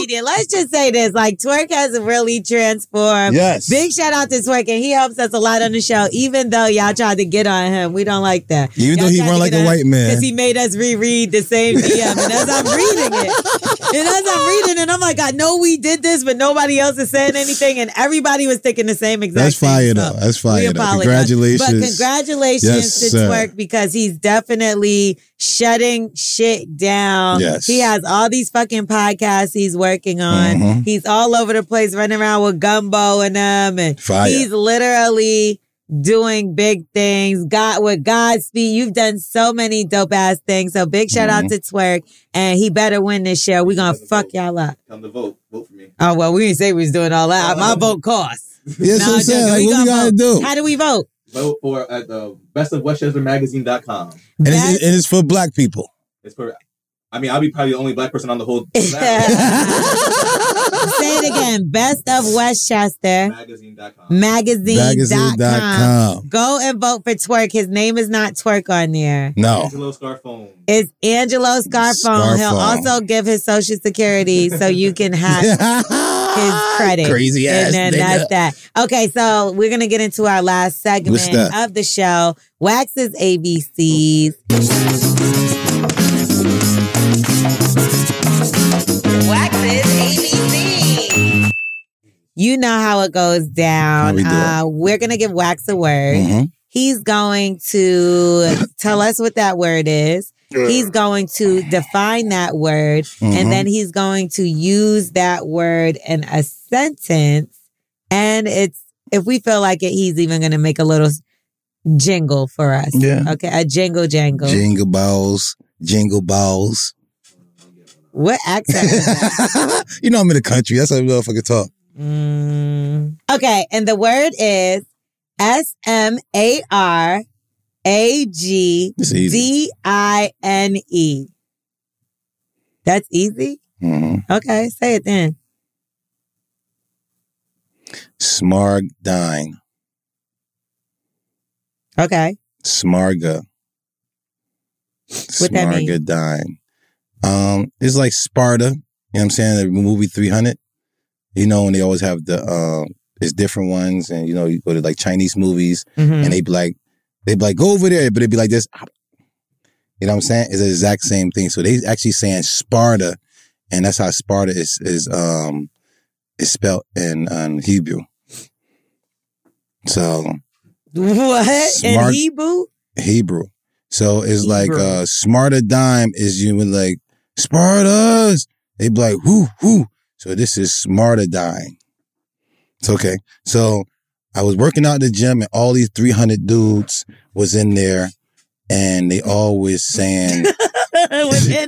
D: media. Let's just say this: like Twerk has really transformed.
E: Yes.
D: Big shout out to Twerk, and he helps us a lot on the show. Even though y'all tried to get on him, we don't like that.
E: Even though he run like a white man.
D: because he made us reread the same DM. And as I'm reading it, and as I'm reading it, I'm like, I know we did this, but nobody else is saying anything, and everybody was thinking the same exact.
E: That's fire
D: stuff.
E: though. That's
D: We
E: fire though.
D: apologize.
E: Congratulations.
D: But congratulations
E: Yes,
D: to
E: sir.
D: Twerk because he's definitely shutting shit down.
E: Yes.
D: He has all these fucking podcasts he's working on.
E: Mhm.
D: He's all over the place running around with gumbo and them and
E: Fire.
D: he's literally doing big things. God with Godspeed. You've done so many dope ass things. So big shout
E: Mm-hmm.
D: out to Twerk and he better win this show. We're gonna fuck y'all up.
C: Come to vote. Vote for me.
D: Oh well, we didn't say we was doing all that. My
C: Uh,
D: vote costs.
E: yeah, that's
D: Nah,
E: what I'm saying. Like,
D: We
E: what we
D: gonna
E: gotta
D: vote.
E: do?
D: How do we vote?
C: Vote for at the bestofwestchestermagazine.com.
E: And
D: Best-
E: it's, and it's for black people.
C: It's for. I mean, I'll be probably the only black person on the whole
D: Say it again. Best of Westchester
C: magazine.com.
D: magazine.com.
E: Magazine.com.
D: Go and vote for Twerk. His name is not Twerk on there.
E: No.
C: Angelo Scarfone.
D: It's Angelo Scarfone. He'll also give his social security so you can have his credit.
E: Crazy ass
D: And then
E: nigga.
D: that's that. Okay, so we're gonna get into our last segment of the show. Wax's ABCs. You know how it goes down.
E: We do.
D: uh, we're gonna give Wax a word.
E: Mhm.
D: He's going to tell us what that word is. He's going to define that word
E: Mhm.
D: and then he's going to use that word in a sentence. And it's, if we feel like it, he's even going to make a little jingle for us.
E: Yeah.
D: Okay. A jingle jangle.
E: Jingle balls, jingle balls.
D: what accent is that?
E: you know I'm in the country. That's how motherfucker talk.
D: Mm. Okay. And the word is S M A R A G. D I N E. That's easy?
E: Mhm.
D: Okay. Say it then.
E: Smargdine.
D: Okay.
E: Smarga.
D: What that mean?
E: Smargadine. Um, it's like Sparta. You know what I'm saying? The movie 300. You know, and they always have the, uh, it's different ones. And, you know, you go to like Chinese movies
D: Mhm.
E: and they be like, they'd be like, go over there, but it'd be like this. You know what I'm saying? It's the exact same thing. So they actually saying Sparta, and that's how Sparta is is um is spelled in um, Hebrew. So
D: What?
E: Smart-
D: In Hebrew?
E: Hebrew. So it's like
D: Hebrew.
E: uh smarter dime is you would like Spartas. They'd be like whoo whoo. So this is smarter dying. It's okay. So I was working out at the gym and all these 300 dudes was in there and they all was saying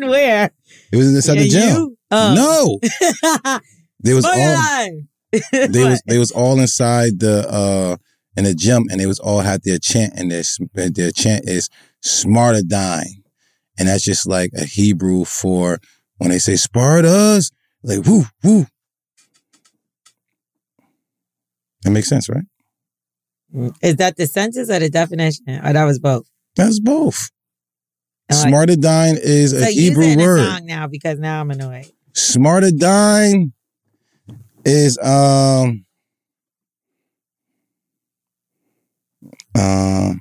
D: where?
E: it was inside the gym.
D: Oh.
E: No. They was all they was they was all inside the uh in the gym and they was all had their chant and their their chant is smarter dying and that's just like a hebrew for when they say spartas like woo woo that makes sense right
D: Is that the sentence or the definition? Or that was both?
E: That's both.
D: Like-
E: Smartadine is a
D: so use
E: Hebrew
D: a
E: word.
D: song now because now I'm annoyed.
E: Smartadine is um um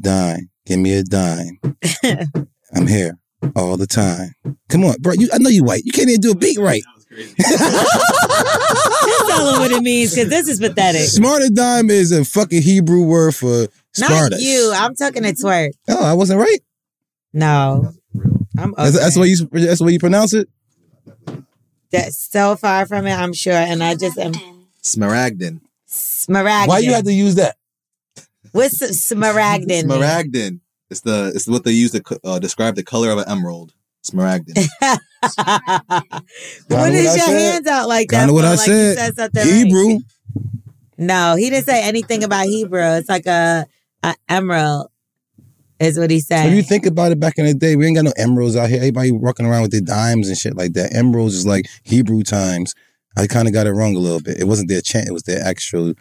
E: dime Give me a dime. I'm here all the time. Come on, bro. You, I know you white. You can't even do a beat right.
D: Just tell them what it means because this is pathetic.
E: Smarter dime is a fucking Hebrew word for Sparta.
D: Not you. I'm talking to twerk.
E: Oh, I wasn't right.
D: No. I'm okay.
E: That's, that's the way you. That's the way you pronounce it.
D: That's so far from it, I'm sure. And I just am
C: Smaragdin.
D: smaragdin.
E: Why you had to use that?
D: What's smaragdin? mean?
C: Smaragdin. It's the it's what they use to uh, describe the color of an emerald. Smaragdin.
D: what
E: what
D: is
E: I
D: your
E: said.
D: hands out like that?
E: Kind of what? I
D: Like you
E: said.
D: something right.
E: Hebrew.
D: No, he didn't say anything about Hebrew. It's like a, a emerald, is what he said.
E: If you think about it, back in the day, we ain't got no emeralds out here. Everybody walking around with their dimes and shit like that. Emeralds is like Hebrew times. I kind of got it wrong a little bit. It wasn't their chant. It was their actual,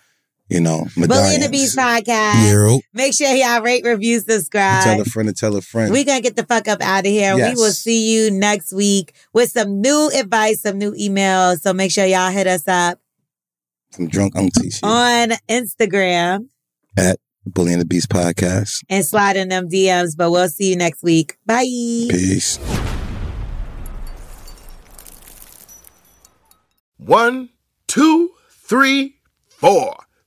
E: you know,
D: Bully and the. Beast podcast.
E: Yeah.
D: Make sure y'all rate, review, subscribe.
E: Tell a friend to tell a friend.
D: We're gonna get the fuck up out of here.
E: Yes.
D: We will see you next week with some new advice, some new emails. So make sure y'all hit us up
E: Some drunk auntie shit.
D: on Instagram At
E: Bully and the Beast podcast.
D: and slide in them DMs. But we'll see you next week. Bye.
E: Peace.
B: One, two, three, four.